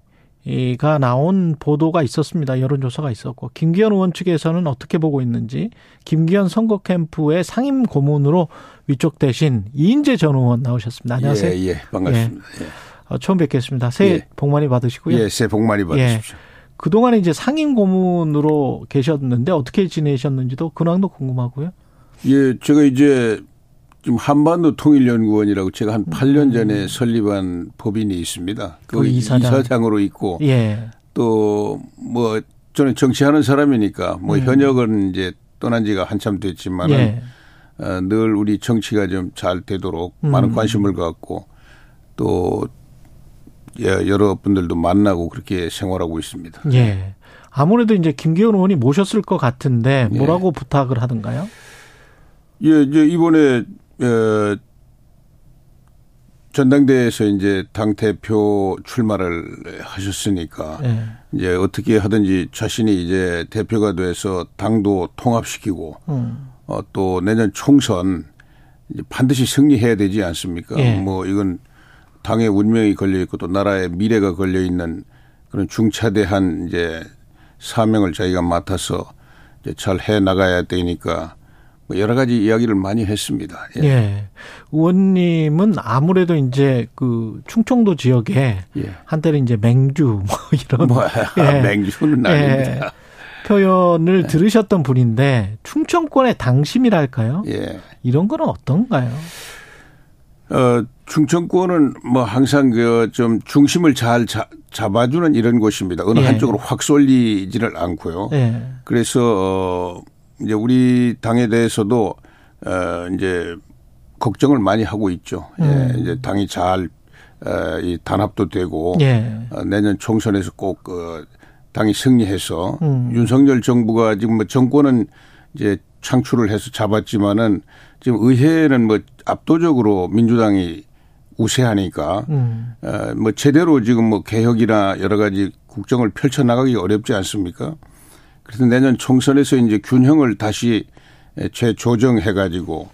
가 나온 보도가 있었습니다. 여론조사가 있었고 김기현 의원 측에서는 어떻게 보고 있는지 김기현 선거 캠프의 상임 고문으로 위촉되신 이인재 전 의원 나오셨습니다. 안녕하세요. 예, 예, 반갑습니다. 어, 처음 뵙겠습니다. 새해 예. 복 많이 예, 받으시고요. 예 새해 복 많이 받으십시오. 그 동안에 이제 상임 고문으로 계셨는데 어떻게 지내셨는지도 근황도 궁금하고요. 예, 제가 이제 지금 한반도 통일연구원이라고 제가 한 8년 음. 전에 설립한 법인이 있습니다. 그그 이사장. 으로 있고 예. 또뭐 저는 정치하는 사람이니까 뭐 음. 현역은 이제 떠난 지가 한참 됐지만은 예. 어, 늘 우리 정치가 좀 잘 되도록 음. 많은 관심을 갖고 또 예, 여러 분들도 만나고 그렇게 생활하고 있습니다. 예. 아무래도 이제 김기현 의원이 모셨을 것 같은데 예. 뭐라고 부탁을 하던가요? 예, 이제 이번에 어, 전당대회에서 이제 당 대표 출마를 하셨으니까 예. 이제 어떻게 하든지 자신이 이제 대표가 돼서 당도 통합시키고 음. 어, 또 내년 총선 이제 반드시 승리해야 되지 않습니까? 예. 뭐 이건 당의 운명이 걸려 있고 또 나라의 미래가 걸려 있는 그런 중차대한 이제 사명을 자기가 맡아서 이제 잘 해 나가야 되니까 뭐 여러 가지 이야기를 많이 했습니다. 예. 예. 의원님은 아무래도 이제 그 충청도 지역에 예. 한때는 이제 맹주 뭐 이런 뭐 예. 맹주는 예. 아닙니다. 표현을 들으셨던 분인데 충청권의 당심이랄까요? 예. 이런 거는 어떤가요? 어, 충청권은 뭐 항상 그 좀 중심을 잘 자, 잡아주는 이런 곳입니다. 어느 예. 한쪽으로 확 쏠리지를 않고요. 예. 그래서 어 이제 우리 당에 대해서도 어 이제 걱정을 많이 하고 있죠. 예. 음. 이제 당이 잘 어, 이 단합도 되고 예. 어, 내년 총선에서 꼭 어, 당이 승리해서 음. 윤석열 정부가 지금 뭐 정권은 이제 창출을 해서 잡았지만은 지금 의회는 뭐 압도적으로 민주당이 우세하니까 음. 어, 뭐 제대로 지금 뭐 개혁이나 여러 가지 국정을 펼쳐 나가기 어렵지 않습니까? 그래서 내년 총선에서 이제 균형을 다시 재조정해 가지고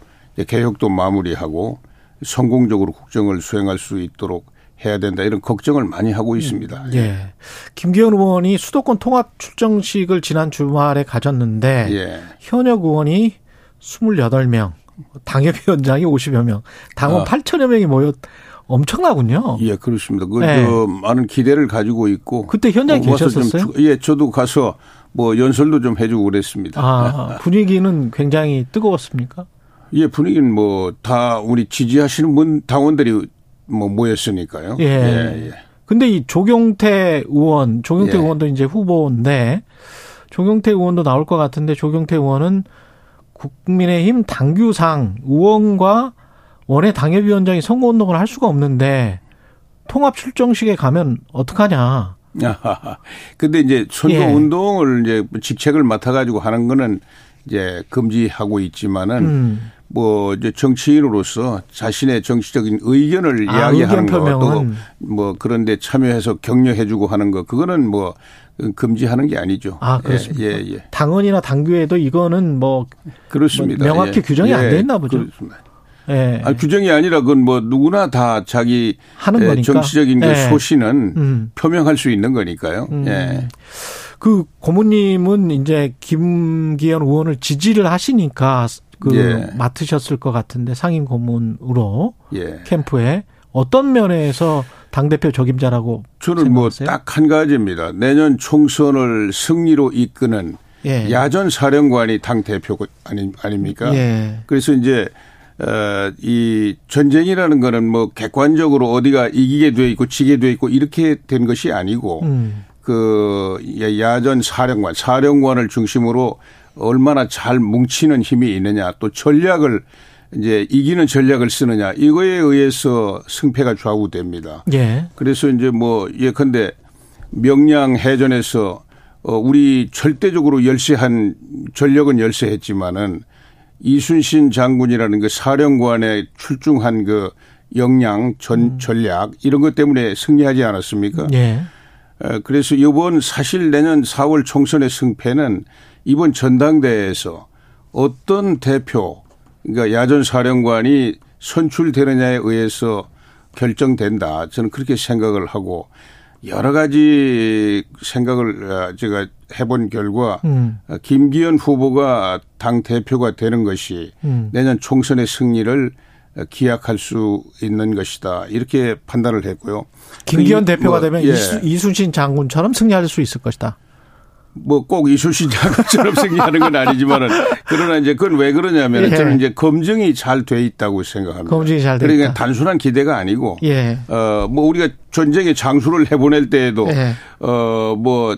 개혁도 마무리하고 성공적으로 국정을 수행할 수 있도록 해야 된다 이런 걱정을 많이 하고 있습니다. 예. 김기현 의원이 수도권 통합 출정식을 지난 주말에 가졌는데 예. 현역 의원이 28명, 당협위원장이 50여 명, 당원 아. 8천여 명이 모였 엄청나군요. 예, 그렇습니다. 그, 네. 저 많은 기대를 가지고 있고. 그때 현장에 어, 계셨었어요? 주- 예, 저도 가서 뭐 연설도 좀 해주고 그랬습니다. 아, 분위기는 굉장히 뜨거웠습니까? 예, 분위기는 뭐 다 우리 지지하시는 분 당원들이 뭐 모였으니까요. 예. 예, 예. 근데 이 조경태 의원, 조경태 예. 의원도 이제 후보인데 조경태 의원도 나올 것 같은데 조경태 의원은 국민의힘 당규상 의원과 원외 당협위원장이 선거운동을 할 수가 없는데 통합 출정식에 가면 어떡하냐. 아하하. 근데 이제 선거 예. 운동을 이제 직책을 맡아가지고 하는 거는 이제 금지하고 있지만은 음. 뭐 이제 정치인으로서 자신의 정치적인 의견을 아, 이야기하는 의견 표명은. 뭐 그런데 참여해서 격려해주고 하는 거, 그거는 뭐 금지하는 게 아니죠. 아, 그렇습니까? 예, 예, 예. 당원이나 당규에도 이거는 뭐, 그렇습니다. 뭐 명확히 예. 규정이 안 예, 돼 있나 보죠. 그렇습니다. 예. 아, 규정이 아니라 그건 뭐 누구나 다 자기 하는 예, 거니까. 정치적인 그 예. 소신은 음. 표명할 수 있는 거니까요. 음. 예. 그 고모님은 이제 김기현 의원을 지지를 하시니까 그 예. 맡으셨을 것 같은데 상임 고문으로 예. 캠프에 어떤 면에서 당 대표 적임자라고 저는 뭐? 딱 한 가지입니다. 내년 총선을 승리로 이끄는 예. 야전 사령관이 당 대표 아니 아닙니까? 예. 그래서 이제 어, 이 전쟁이라는 거는 뭐 객관적으로 어디가 이기게 돼 있고 지게 돼 있고 이렇게 된 것이 아니고 음. 그 야전 사령관, 사령관을 중심으로 얼마나 잘 뭉치는 힘이 있느냐 또 전략을 이제 이기는 전략을 쓰느냐 이거에 의해서 승패가 좌우됩니다. 예. 그래서 이제 뭐 예컨대 명량 해전에서 어 우리 절대적으로 열세한 전력은 열세했지만은 이순신 장군이라는 그 사령관의 출중한 그 역량 전 전략 이런 것 때문에 승리하지 않았습니까? 예. 어, 그래서 이번 사실 내년 4월 총선의 승패는 이번 전당대회에서 어떤 대표, 그러니까 야전 사령관이 선출되느냐에 의해서 결정된다. 저는 그렇게 생각을 하고 여러 가지 생각을 어, 제가 해본 결과 음. 어, 김기현 후보가 당 대표가 되는 것이 음. 내년 총선의 승리를 어, 기약할 수 있는 것이다. 이렇게 판단을 했고요. 김기현 그 이- 대표가 뭐, 되면 예. 이순신 장군처럼 승리할 수 있을 것이다. 뭐 꼭 이순신 장군처럼 승리하는 건 아니지만은 그러나 이제 그건 왜 그러냐면 예. 저는 이제 검증이 잘 돼 있다고 생각합니다. 검증이 잘돼 그러니까. 단순한 기대가 아니고 예. 어뭐 우리가 전쟁의 장수를 해보낼 때에도 예. 어뭐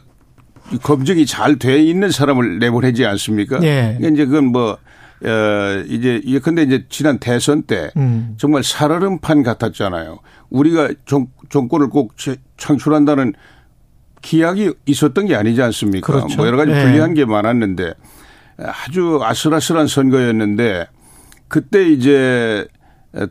검증이 잘 돼 있는 사람을 내보내지 않습니까? 예. 그러니까 이제 그건 뭐 어, 이제 예컨대 이제 지난 대선 때 음. 정말 살얼음판 같았잖아요. 우리가 정, 정권을 꼭 제- 창출한다는 기약이 있었던 게 아니지 않습니까? 그렇죠. 뭐 여러 가지 네. 불리한 게 많았는데 아주 아슬아슬한 선거였는데 그때 이제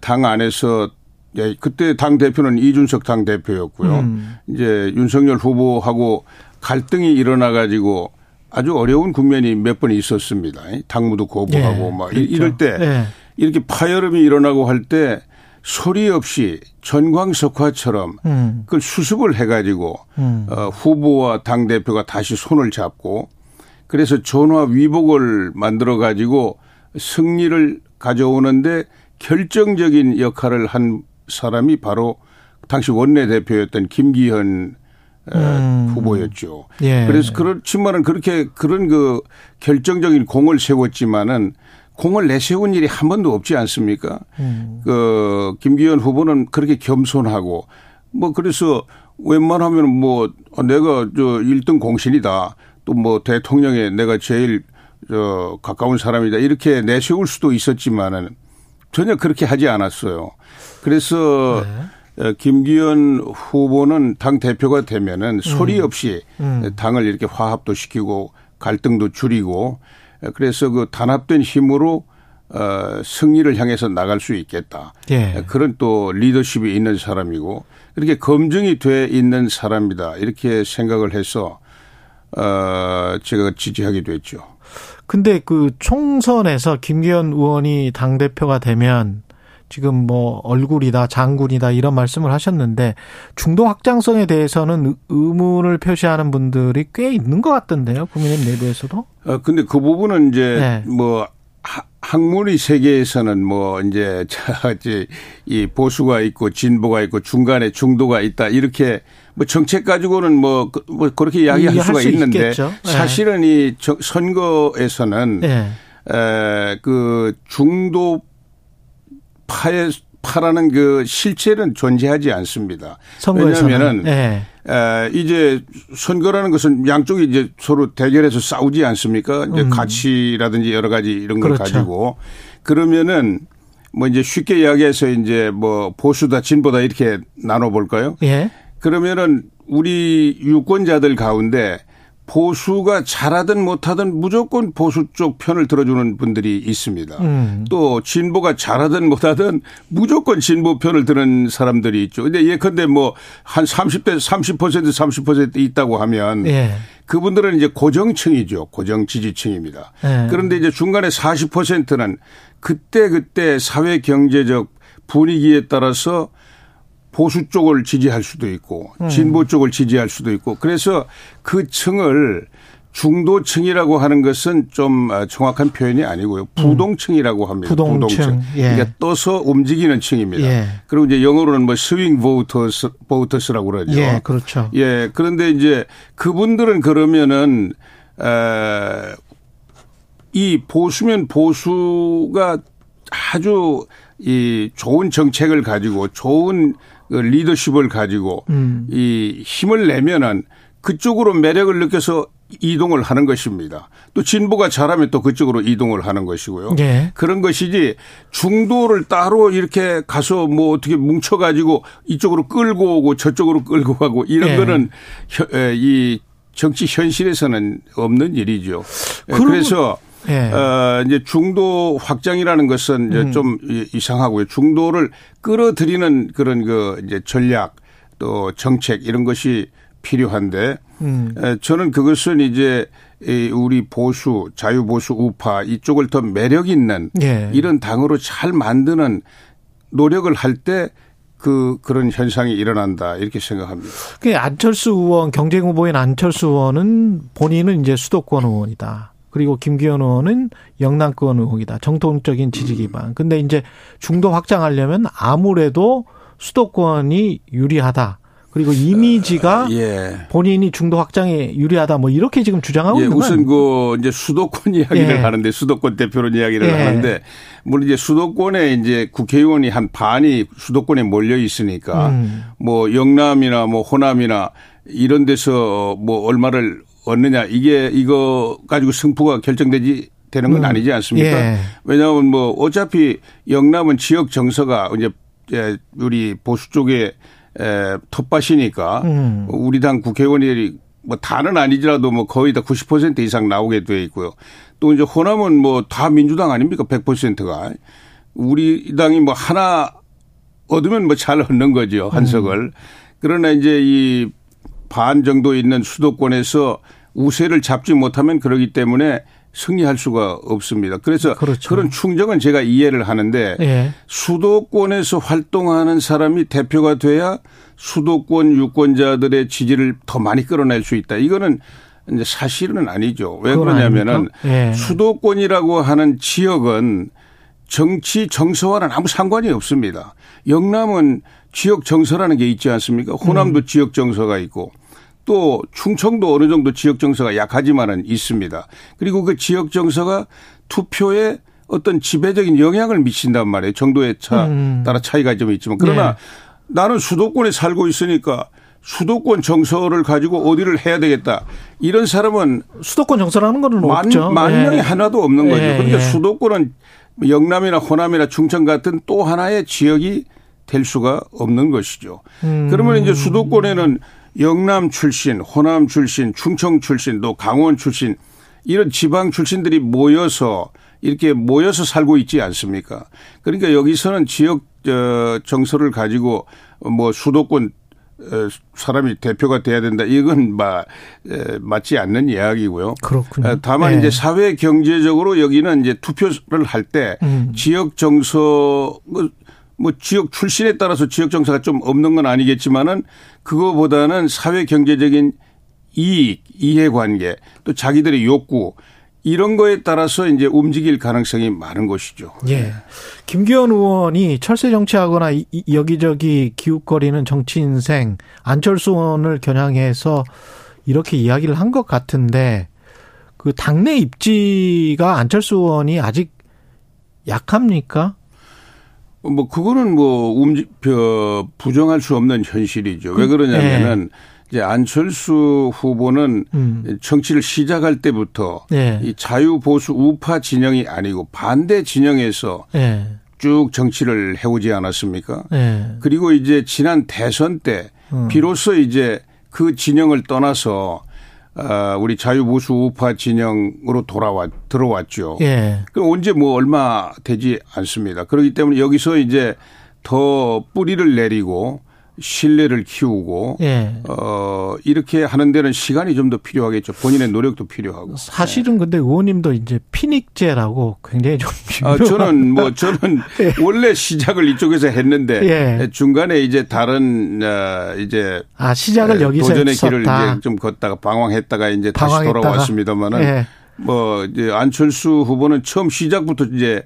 당 안에서 예, 그때 당 대표는 이준석 당 대표였고요. 음. 이제 윤석열 후보하고 갈등이 일어나 가지고 아주 어려운 국면이 몇 번 있었습니다. 당무도 거부하고 예, 막 그렇죠. 이럴 때 예. 이렇게 파열음이 일어나고 할 때 소리 없이 전광석화처럼 음. 그걸 수습을 해가지고 음. 어, 후보와 당 대표가 다시 손을 잡고 그래서 전화 위복을 만들어 가지고 승리를 가져오는데 결정적인 역할을 한 사람이 바로 당시 원내 대표였던 김기현 어, 음. 후보였죠. 예. 그래서 그렇지만은 그렇게 그런 그 결정적인 공을 세웠지만은 공을 내세운 일이 한 번도 없지 않습니까? 음. 그 김기현 후보는 그렇게 겸손하고 뭐 그래서 웬만하면 뭐 내가 저 1등 공신이다. 또 뭐 대통령에 내가 제일 저 가까운 사람이다. 이렇게 내세울 수도 있었지만은 전혀 그렇게 하지 않았어요. 그래서 어, 김기현 후보는 당 대표가 되면은 소리 없이 음. 당을 이렇게 화합도 시키고 갈등도 줄이고 어, 그래서 그 단합된 힘으로 어, 승리를 향해서 나갈 수 있겠다. 예. 그런 또 리더십이 있는 사람이고 그렇게 검증이 돼 있는 사람이다. 이렇게 생각을 해서 어, 제가 지지하게 됐죠. 근데 그 총선에서 김기현 의원이 당 대표가 되면 지금 뭐 얼굴이다, 장군이다 이런 말씀을 하셨는데 중도 확장성에 대해서는 의- 의문을 표시하는 분들이 꽤 있는 것 같던데요, 국민의힘 내부에서도. 어, 근데 그 부분은 이제 네. 뭐 하- 학문의 세계에서는 뭐 이제 자, 이제 이 보수가 있고 진보가 있고 중간에 중도가 있다 이렇게 뭐 정책 가지고는 뭐, 그- 뭐 그렇게 이야기할 수가 수 있는데 있겠죠. 네. 사실은 이 정- 선거에서는 예. 에, 그 중도 파의 파라는 그 실체는 존재하지 않습니다. 선거에서는. 왜냐하면은 예. 에, 이제 선거라는 것은 양쪽이 이제 서로 대결해서 싸우지 않습니까? 이제 음. 가치라든지 여러 가지 이런 걸 그렇죠. 가지고 그러면은 뭐 이제 쉽게 이야기해서 이제 뭐 보수다 진보다 이렇게 나눠 볼까요? 예. 그러면은 우리 유권자들 가운데 보수가 잘하든 못하든 무조건 보수 쪽 편을 들어주는 분들이 있습니다. 음. 또 진보가 잘하든 못하든 무조건 진보 편을 드는 사람들이 있죠. 근데 예컨대 뭐 한 30대 30% 30% 있다고 하면 예. 그분들은 이제 고정층이죠. 고정 지지층입니다. 예. 그런데 이제 중간에 40%는 그때 그때 사회 경제적 분위기에 따라서 보수 쪽을 지지할 수도 있고 음. 진보 쪽을 지지할 수도 있고 그래서 그 층을 중도층이라고 하는 것은 좀 어, 정확한 표현이 아니고요. 부동층이라고 합니다. 음. 부동층. 예. 그러니까 떠서 움직이는 층입니다. 예. 그리고 이제 영어로는 뭐 스윙 보우터스, 보우터스라고 그러죠. 예, 그렇죠. 예. 그런데 이제 그분들은 그러면은 에, 이 보수면 보수가 아주 이 좋은 정책을 가지고 좋은 그 리더십을 가지고 음. 이 힘을 내면은 그쪽으로 매력을 느껴서 이동을 하는 것입니다. 또 진보가 잘하면 또 그쪽으로 이동을 하는 것이고요. 예. 그런 것이지 중도를 따로 이렇게 가서 뭐 어떻게 뭉쳐가지고 이쪽으로 끌고 오고 저쪽으로 끌고 가고 이런 예. 거는 이 정치 현실에서는 없는 일이죠. 에, 그러면- 그래서 예. 어, 이제 중도 확장이라는 것은 이제 음. 좀 이- 이상하고요. 중도를 끌어들이는 그런 그 이제 전략 또 정책 이런 것이 필요한데 음. 에, 저는 그것은 이제 이 우리 보수 자유 보수 우파 이쪽을 더 매력 있는 예. 이런 당으로 잘 만드는 노력을 할때 그 그런 현상이 일어난다 이렇게 생각합니다. 그 안철수 의원 경쟁 후보인 안철수 의원은 본인은 이제 수도권 의원이다. 그리고 김기현 의원은 영남권 의원이다. 정통적인 지지 기반. 근데 이제 중도 확장하려면 아무래도 수도권이 유리하다. 그리고 이미지가 예. 본인이 중도 확장에 유리하다. 뭐 이렇게 지금 주장하고 예, 있는 건 우선 그 이제 수도권 이야기를 예. 하는데 수도권 대표로 이야기를 예. 하는데 물론 이제 수도권에 이제 국회의원이 한 반이 수도권에 몰려 있으니까 음. 뭐 영남이나 뭐 호남이나 이런 데서 뭐 얼마를 얻느냐 이게 이거 가지고 승부가 결정되지 되는 건 음. 아니지 않습니까? 예. 왜냐하면 뭐 어차피 영남은 지역 정서가 이제 예, 우리 보수 쪽에 에, 텃밭이니까 음. 우리 당 국회의원이 뭐 다는 아니더라도 뭐 거의 다 90% 이상 나오게 돼 있고요. 또 이제 호남은 뭐 다 민주당 아닙니까? 100%가. 우리 당이 뭐 하나 얻으면 뭐 잘 얻는 거죠 한석을. 그러나 이제 이 반 정도 있는 수도권에서 우세를 잡지 못하면 그러기 때문에 승리할 수가 없습니다. 그래서 그렇죠. 그런 충정은 제가 이해를 하는데 예. 수도권에서 활동하는 사람이 대표가 돼야 수도권 유권자들의 지지를 더 많이 끌어낼 수 있다. 이거는 이제 사실은 아니죠. 왜 그러냐면은? 예. 수도권이라고 하는 지역은 정치 정서와는 아무 상관이 없습니다. 영남은 지역 정서라는 게 있지 않습니까? 호남도 지역 정서가 있고 또 충청도 어느 정도 지역 정서가 약하지만은 있습니다. 그리고 그 지역 정서가 투표에 어떤 지배적인 영향을 미친단 말이에요. 정도에 차 음. 따라 차이가 좀 있지만 그러나 네. 나는 수도권에 살고 있으니까 수도권 정서를 가지고 어디를 해야 되겠다. 이런 사람은 수도권 정서라는 거는 만, 없죠. 만 예. 명이 하나도 없는 거죠. 예, 그러니까 예. 수도권은 영남이나 호남이나 충청 같은 또 하나의 지역이 될 수가 없는 것이죠. 음. 그러면 이제 수도권에는 영남 출신, 호남 출신, 충청 출신, 또 강원 출신 이런 지방 출신들이 모여서 이렇게 모여서 살고 있지 않습니까? 그러니까 여기서는 지역 어, 정서를 가지고 뭐 수도권 어, 사람이 대표가 돼야 된다. 이건 마, 에, 맞지 않는 이야기고요. 그렇군요. 어, 다만 예. 이제 사회 경제적으로 여기는 이제 투표를 할때 음. 지역 정서 뭐, 뭐 지역 출신에 따라서 지역 정서가 좀 없는 건 아니겠지만은 그거보다는 사회 경제적인 이익, 이해관계 또 자기들의 욕구 이런 거에 따라서 이제 움직일 가능성이 많은 것이죠. 예. 김기현 의원이 철새 정치하거나 이- 이- 여기저기 기웃거리는 정치 인생 안철수 의원을 겨냥해서 이렇게 이야기를 한 것 같은데 그 당내 입지가 안철수 의원이 아직 약합니까? 뭐 그거는 뭐 움직 그 부정할 수 없는 현실이죠. 왜 그러냐면은 이제 안철수 후보는 음. 정치를 시작할 때부터 예. 이 자유 보수 우파 진영이 아니고 반대 진영에서 예. 쭉 정치를 해오지 않았습니까? 예. 그리고 이제 지난 대선 때 음. 비로소 이제 그 진영을 떠나서 아, 우리 자유보수 우파 진영으로 돌아왔 들어왔죠. 예. 그 언제 뭐 얼마 되지 않습니다. 그렇기 때문에 여기서 이제 더 뿌리를 내리고 신뢰를 키우고 예. 어 이렇게 하는 데는 시간이 좀 더 필요하겠죠. 본인의 노력도 필요하고. 사실은 근데 의원님도 이제 피닉제라고 굉장히 좀 아, 저는 뭐 저는 원래 시작을 이쪽에서 했는데 예. 중간에 이제 다른 어, 이제 아 시작을 에, 여기서 도전의 길을 했었다. 이제 좀 걷다가 방황했다가 이제 다시 방황했다가. 돌아왔습니다만은 예. 뭐 이제 안철수 후보는 처음 시작부터 이제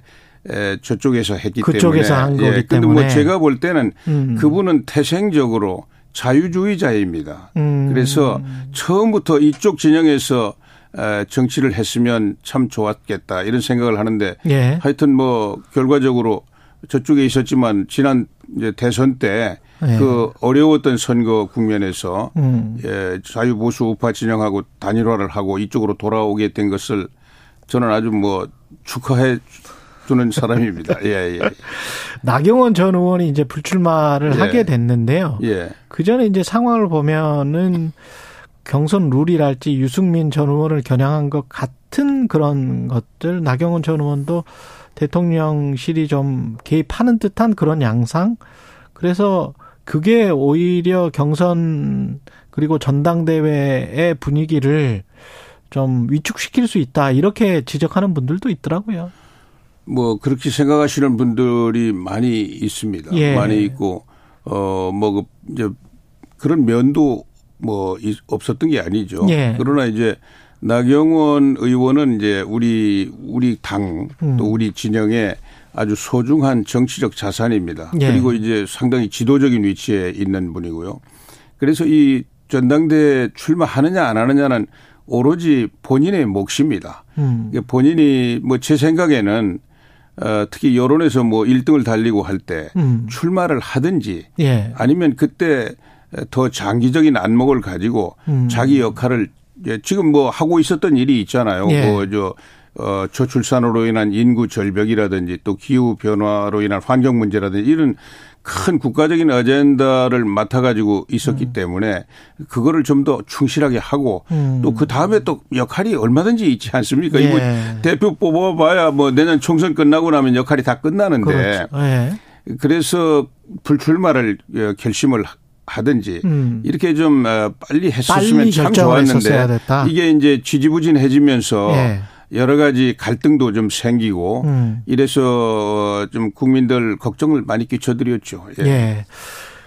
에, 저쪽에서 했기 그쪽에서 때문에 한 거기 예, 근데 때문에. 뭐 제가 볼 때는 음. 그분은 태생적으로 자유주의자입니다. 음. 그래서 처음부터 이쪽 진영에서 에, 정치를 했으면 참 좋았겠다 이런 생각을 하는데 예. 하여튼 뭐 결과적으로 저쪽에 있었지만 지난 이제 대선 때 예. 그 어려웠던 선거 국면에서 음. 예, 자유보수 우파 진영하고 단일화를 하고 이쪽으로 돌아오게 된 것을 저는 아주 뭐 축하해 주는 사람입니다. 예, 예. 나경원 전 의원이 이제 불출마를 예. 하게 됐는데요. 예. 그 전에 이제 상황을 보면은 경선 룰이랄지 유승민 전 의원을 겨냥한 것 같은 그런 것들 나경원 전 의원도 대통령실이 좀 개입하는 듯한 그런 양상 그래서 그게 오히려 경선 그리고 전당대회의 분위기를 좀 위축시킬 수 있다 이렇게 지적하는 분들도 있더라고요. 뭐 그렇게 생각하시는 분들이 많이 있습니다. 예. 많이 있고 어뭐 그 이제 그런 면도 뭐 있- 없었던 게 아니죠. 예. 그러나 이제 나경원 의원은 이제 우리 우리 당또 음. 우리 진영의 아주 소중한 정치적 자산입니다. 예. 그리고 이제 상당히 지도적인 위치에 있는 분이고요. 그래서 이 전당대 출마하느냐 안 하느냐는 오로지 본인의 몫입니다. 음. 본인이 뭐 제 생각에는 어, 특히 여론에서 뭐 1등을 달리고 할때 음. 출마를 하든지 예. 아니면 그때 더 장기적인 안목을 가지고 음. 자기 역할을 예, 지금 뭐 하고 있었던 일이 있잖아요. 예. 뭐저 어, 저출산으로 인한 인구 절벽이라든지 또 기후 변화로 인한 환경 문제라든지 이런 큰 국가적인 어젠다를 맡아가지고 있었기 음. 때문에 그거를 좀 더 충실하게 하고 음. 또그 다음에 또 역할이 얼마든지 있지 않습니까? 예. 이거 대표 뽑아봐야 뭐 내년 총선 끝나고 나면 역할이 다 끝나는데 그렇죠. 예. 그래서 불출마를 어, 결심을 하든지 음. 이렇게 좀 어, 빨리 했었으면 빨리 참 좋았는데. 이게 이제 지지부진해지면서 예. 여러 가지 갈등도 좀 생기고 음. 이래서 좀 국민들 걱정을 많이 끼쳐드렸죠. 예. 예.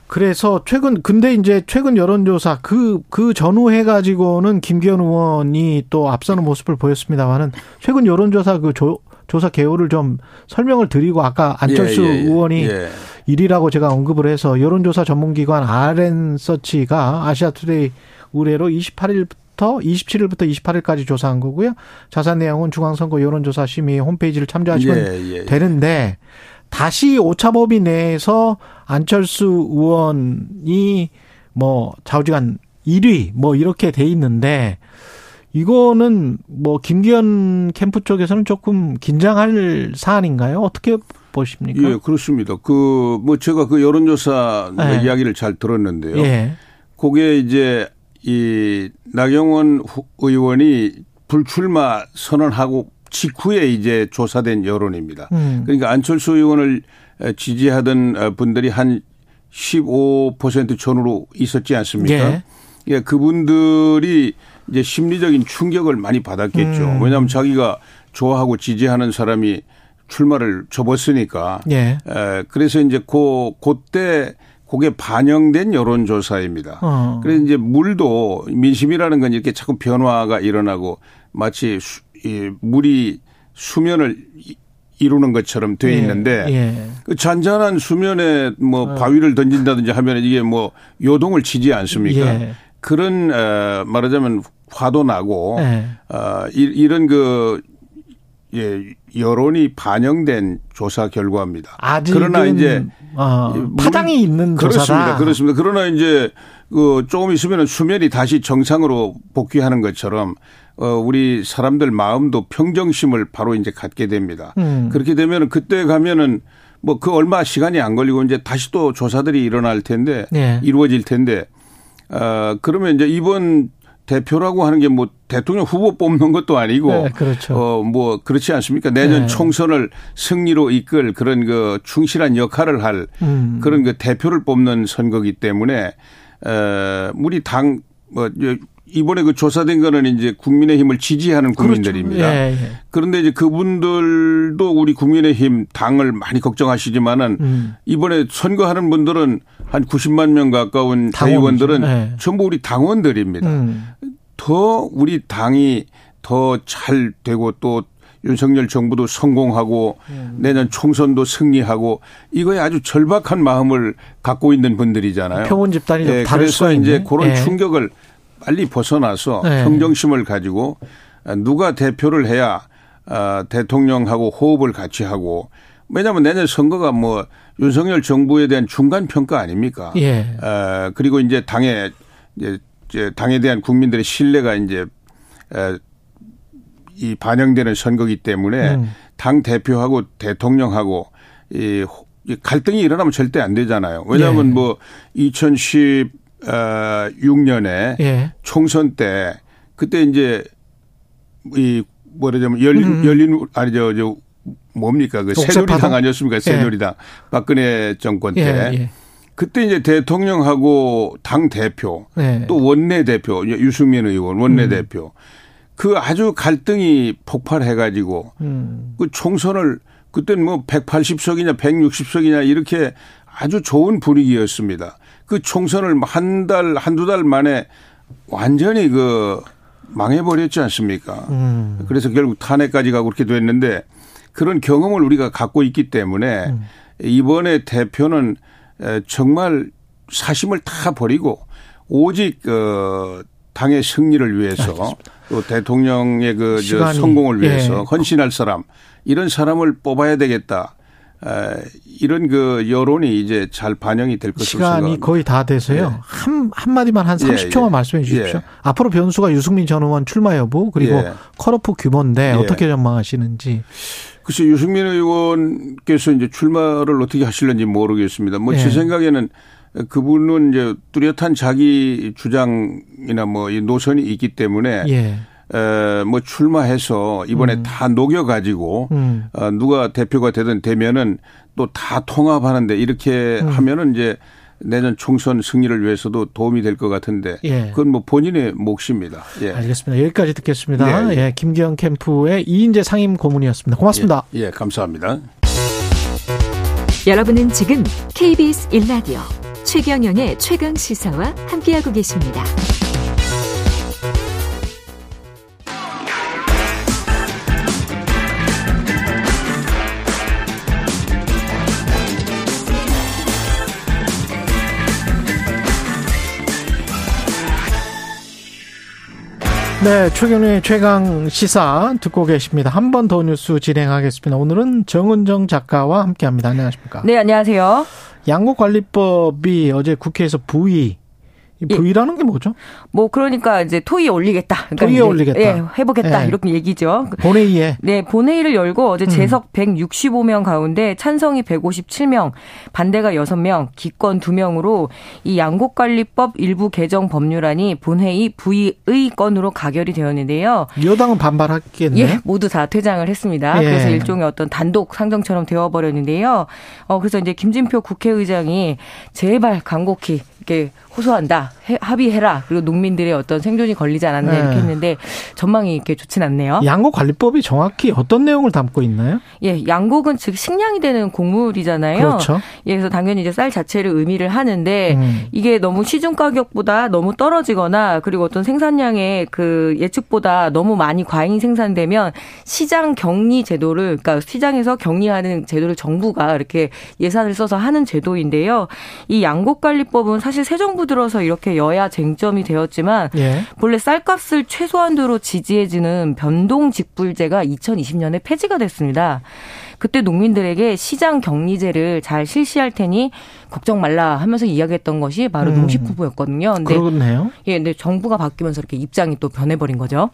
그래서 최근 근데 이제 최근 여론조사 그그 전후 해 가지고는 김기현 의원이 또 앞서는 모습을 보였습니다만은 최근 여론조사 그 조, 조사 개요를 좀 설명을 드리고 아까 안철수 예, 예, 예. 의원이 예. 1위라고 제가 언급을 해서 여론조사 전문기관 RN서치가 아시아투데이 의뢰로 28일부터 27일부터 28일까지 조사한 거고요. 자세한 내용은 중앙선거 여론조사 심의 홈페이지를 참조하시면 예, 예. 되는데 다시 오차범위 내에서 안철수 의원이 뭐 좌우지간 1위 뭐 이렇게 돼 있는데 이거는 뭐 김기현 캠프 쪽에서는 조금 긴장할 사안인가요? 어떻게 보십니까? 예, 그렇습니다. 그 뭐 제가 그 여론조사 네. 이야기를 잘 들었는데요. 예. 그게 이제 이 나경원 후- 의원이 불출마 선언하고 직후에 이제 조사된 여론입니다. 음. 그러니까 안철수 의원을 지지하던 어, 분들이 한 15% 전후로 있었지 않습니까? 예. 예, 그분들이 이제 심리적인 충격을 많이 받았겠죠. 음. 왜냐하면 자기가 좋아하고 지지하는 사람이 출마를 접었으니까. 예. 에, 그래서 이제 고, 그때 그게 반영된 여론조사입니다. 어. 그래서 이제 물도 민심이라는 건 이렇게 자꾸 변화가 일어나고 마치 수, 이 물이 수면을 이- 이루는 것처럼 돼 예, 있는데 예. 그 잔잔한 수면에 뭐 어. 바위를 던진다든지 하면 이게 뭐 요동을 치지 않습니까? 예. 그런 어, 말하자면 화도 나고 예. 어, 이- 이런 그 예, 여론이 반영된 조사 결과입니다. 그러나 이제 어, 물- 파장이 있는 그렇습니다. 조사다. 그렇습니다. 그러나 이제 그 조금 있으면 수면이 다시 정상으로 복귀하는 것처럼 어 우리 사람들 마음도 평정심을 바로 이제 갖게 됩니다. 음. 그렇게 되면은 그때 가면은 뭐 그 얼마 시간이 안 걸리고 이제 다시 또 조사들이 일어날 텐데 네. 이루어질 텐데 어 그러면 이제 이번 대표라고 하는 게 뭐 대통령 후보 뽑는 것도 아니고 네, 그렇죠. 어뭐 그렇지 않습니까? 내년 네. 총선을 승리로 이끌 그런 그 충실한 역할을 할 음. 그런 그 대표를 뽑는 선거기 때문에 어 우리 당뭐 이번에 그 조사된 거는 이제 국민의힘을 지지하는 국민들입니다. 그렇죠. 예, 예. 그런데 이제 그분들도 우리 국민의힘 당을 많이 걱정하시지만은 음. 이번에 선거하는 분들은 한 90만 명 가까운 당원이죠. 대의원들은 네. 전부 우리 당원들입니다. 음. 더 우리 당이 더 잘 되고 또 윤석열 정부도 성공하고 음. 내년 총선도 승리하고 이거에 아주 절박한 마음을 갖고 있는 분들이잖아요. 표본 집단이 좀 예, 다를 그래서 이제. 그런 예. 충격을 빨리 벗어나서 네. 평정심을 가지고 누가 대표를 해야 아, 대통령하고 호흡을 같이 하고 왜냐하면 내년 선거가 뭐 윤석열 정부에 대한 중간 평가 아닙니까? 예. 어, 그리고 이제 당에 이제 이제 당에 대한 국민들의 신뢰가 이제 에, 이 반영되는 선거기 때문에 음. 당 대표하고 대통령하고 이, 갈등이 일어나면 절대 안 되잖아요. 왜냐하면 예. 뭐 2016년에 예. 총선 때 그때 이제 이 뭐라자면 열린 음. 열린 아니 저저 뭡니까 그 옥새 새누리당? 아니었습니까 새누리당 박근혜 정권 때 예. 예. 그때 이제 대통령하고 당 대표 네. 또 원내 대표 유승민 의원 원내 대표 그 아주 갈등이 폭발해 가지고 음. 그 총선을 그때는 뭐 180석이냐 160석이냐 이렇게 아주 좋은 분위기였습니다. 그 총선을 한 달 한두 달 만에 완전히 그 망해버렸지 않습니까? 음. 그래서 결국 탄핵까지 가고 그렇게 됐는데 그런 경험을 우리가 갖고 있기 때문에 음. 이번에 대표는 에, 정말 사심을 다 버리고 오직 어 당의 승리를 위해서 또 대통령의 그 저 성공을 위해서 예. 헌신할 사람 이런 사람을 뽑아야 되겠다. 에, 이런 그 여론이 이제 잘 반영이 될 것으로 시간이 생각합니다. 거의 다 돼서요. 예. 한, 한마디만 한 예, 30초만 예. 말씀해 주십시오. 예. 앞으로 변수가 유승민 전 의원 출마 여부 그리고 예. 컷오프 규모인데 예. 어떻게 전망하시는지. 글쎄 유승민 의원께서 이제 출마를 어떻게 하실는지 모르겠습니다. 뭐제 예. 생각에는 그분은 이제 뚜렷한 자기 주장이나 뭐 이 노선이 있기 때문에 예. 에, 뭐 출마해서 이번에 음. 다 녹여가지고 음. 어, 누가 대표가 되든 되면은 또 다 통합하는데 이렇게 음. 하면은 이제 내년 총선 승리를 위해서도 도움이 될 것 같은데 예. 그건 뭐 본인의 몫입니다. 예. 알겠습니다. 여기까지 듣겠습니다. 예, 예, 예. 김기현 캠프의 이인재 상임 고문이었습니다. 고맙습니다. 예, 예, 감사합니다. 여러분은 지금 KBS 1라디오 최경영의 최강 시사와 함께하고 계십니다. 네, 최경련의 최강 시사 듣고 계십니다. 한 번 더 뉴스 진행하겠습니다. 오늘은 정은정 작가와 함께합니다. 안녕하십니까? 네, 안녕하세요. 양국관리법이 어제 국회에서 부의 이 예. 부의라는 게 뭐죠? 뭐 그러니까 이제 토의에 올리겠다. 그러니까 토의에 올리겠다. 예, 해보겠다 예. 이렇게 얘기죠. 본회의에 네, 본회의를 열고 어제 음. 재석 165명 가운데 찬성이 157명, 반대가 6명, 기권 2명으로 이 양곡관리법 일부 개정 법률안이 본회의 부의의 건으로 가결이 되었는데요. 여당은 반발했겠네요. 예, 모두 다 퇴장을 했습니다. 예. 그래서 일종의 어떤 단독 상정처럼 되어버렸는데요. 어, 그래서 이제 김진표 국회의장이 제발 간곡히 이렇게 호소한다. 해- 합의해라. 그리고 농민들의 어떤 생존이 걸리지 않았냐 네. 이렇게 했는데 전망이 이렇게 좋진 않네요. 양국관리법이 정확히 어떤 내용을 담고 있나요? 예, 양곡은 즉 식량이 되는 곡물이잖아요. 그렇죠. 예, 그래서 당연히 이제 쌀 자체를 의미를 하는데 음. 이게 너무 시중 가격보다 너무 떨어지거나 그리고 어떤 생산량의 그 예측보다 너무 많이 과잉 생산되면 시장 격리 제도를 그러니까 시장에서 격리하는 제도를 정부가 이렇게 예산을 써서 하는 제도인데요. 이 양곡 관리법은 사실 새 정부 들어서 이렇게 여야 쟁점이 되었지만 예. 본래 쌀값을 최소한도로 지지해주는 변동 직불제가 2020년에 폐지가 됐습니다. 그때 농민들에게 시장 격리제를 잘 실시할 테니 걱정 말라 하면서 이야기했던 것이 바로 음. 농식부부였거든요. 근데 그렇네요. 예, 근데 정부가 바뀌면서 이렇게 입장이 또 변해버린 거죠.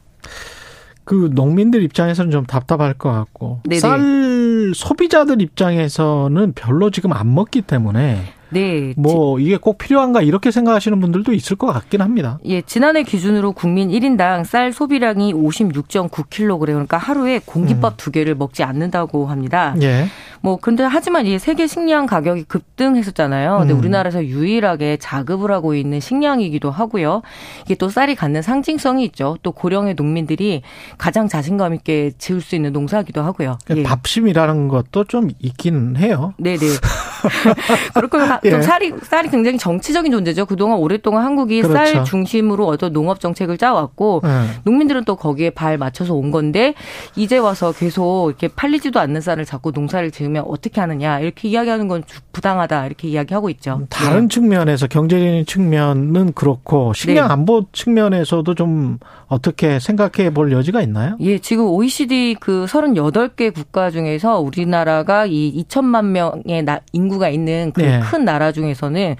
그 농민들 입장에서는 좀 답답할 것 같고 네네. 쌀 소비자들 입장에서는 별로 지금 안 먹기 때문에 네. 뭐 이게 꼭 필요한가 이렇게 생각하시는 분들도 있을 것 같긴 합니다. 예, 지난해 기준으로 국민 1인당 쌀 소비량이 56.9kg 그러니까 하루에 공깃밥 두 개를 먹지 않는다고 합니다. 예. 뭐 근데 하지만 이 세계 식량 가격이 급등했었잖아요. 근데 음. 우리나라에서 유일하게 자급을 하고 있는 식량이기도 하고요. 이게 또 쌀이 갖는 상징성이 있죠. 또 고령의 농민들이 가장 자신감 있게 지을 수 있는 농사기도 하고요. 예. 밥심이라는 것도 좀 있긴 해요. 네네. 그렇고 예. 또 쌀이 쌀이 굉장히 정치적인 존재죠. 그동안 오랫동안 한국이 그렇죠. 쌀 중심으로 어떤 농업 정책을 짜왔고 예. 농민들은 또 거기에 발 맞춰서 온 건데 이제 와서 계속 이렇게 팔리지도 않는 쌀을 자꾸 농사를 지으 면 어떻게 하느냐 이렇게 이야기하는 건 주- 부당하다 이렇게 이야기하고 있죠. 다른 측면에서 경제적인 측면은 그렇고 식량 네. 안보 측면에서도 좀 어떻게 생각해 볼 여지가 있나요? 예, 지금 OECD 그 38개 국가 중에서 우리나라가 이 2천만 명의 나- 인구가 있는 그 네. 큰 나라 중에서는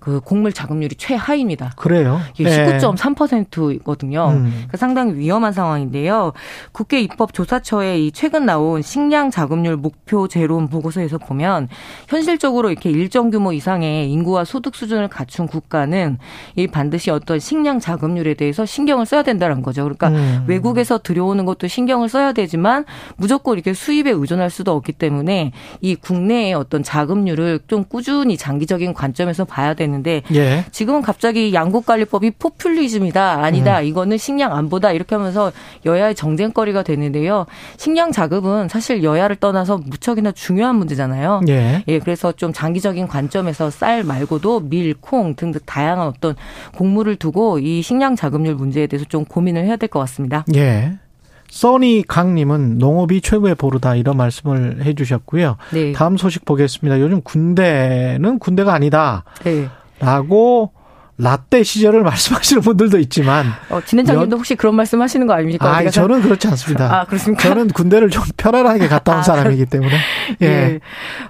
그 곡물 자급률이 최하입니다. 그래요. 예, 예. 19.3%거든요. 음. 그러니까 상당히 위험한 상황인데요. 국회 입법조사처의 이 최근 나온 식량 자급률 목표 제론 보고서에서 보면 현실적으로 이렇게 일정 규모 이상의 인구와 소득 수준을 갖춘 국가는 이 반드시 어떤 식량 자급률에 대해서 신경을 써야 된다는 거죠. 그러니까 음. 외국에서 들여오는 것도 신경을 써야 되지만 무조건 이렇게 수입에 의존할 수도 없기 때문에 이 국내의 어떤 자급률을 좀 꾸준히 장기적인 관점에서 봐야 되는데 예. 지금은 갑자기 양국관리법이 포퓰리즘이다 아니다 이거는 식량 안보다 이렇게 하면서 여야의 정쟁거리가 되는데요 식량 자급은 사실 여야를 떠나서 무척이나 중 요한 문제잖아요 예. 예 그래서 좀 장기적인 관점에서 쌀 말고도 밀, 콩 등등 다양한 어떤 곡물을 두고 이 식량 자급률 문제에 대해서 좀 고민을 해야 될 것 같습니다 예. 써니 강님은 농업이 최고의 보루다 이런 말씀을 해주셨고요. 네. 다음 소식 보겠습니다. 요즘 군대는 군대가 아니다. 네. 라고 라떼 시절을 말씀하시는 분들도 있지만 어, 진행자님도 혹시 그런 말씀하시는 거 아닙니까? 아? 저는 그렇지 않습니다. 아 그렇습니까? 저는 군대를 좀 편안하게 갔다 온 아, 사람이기 때문에. 예. 예.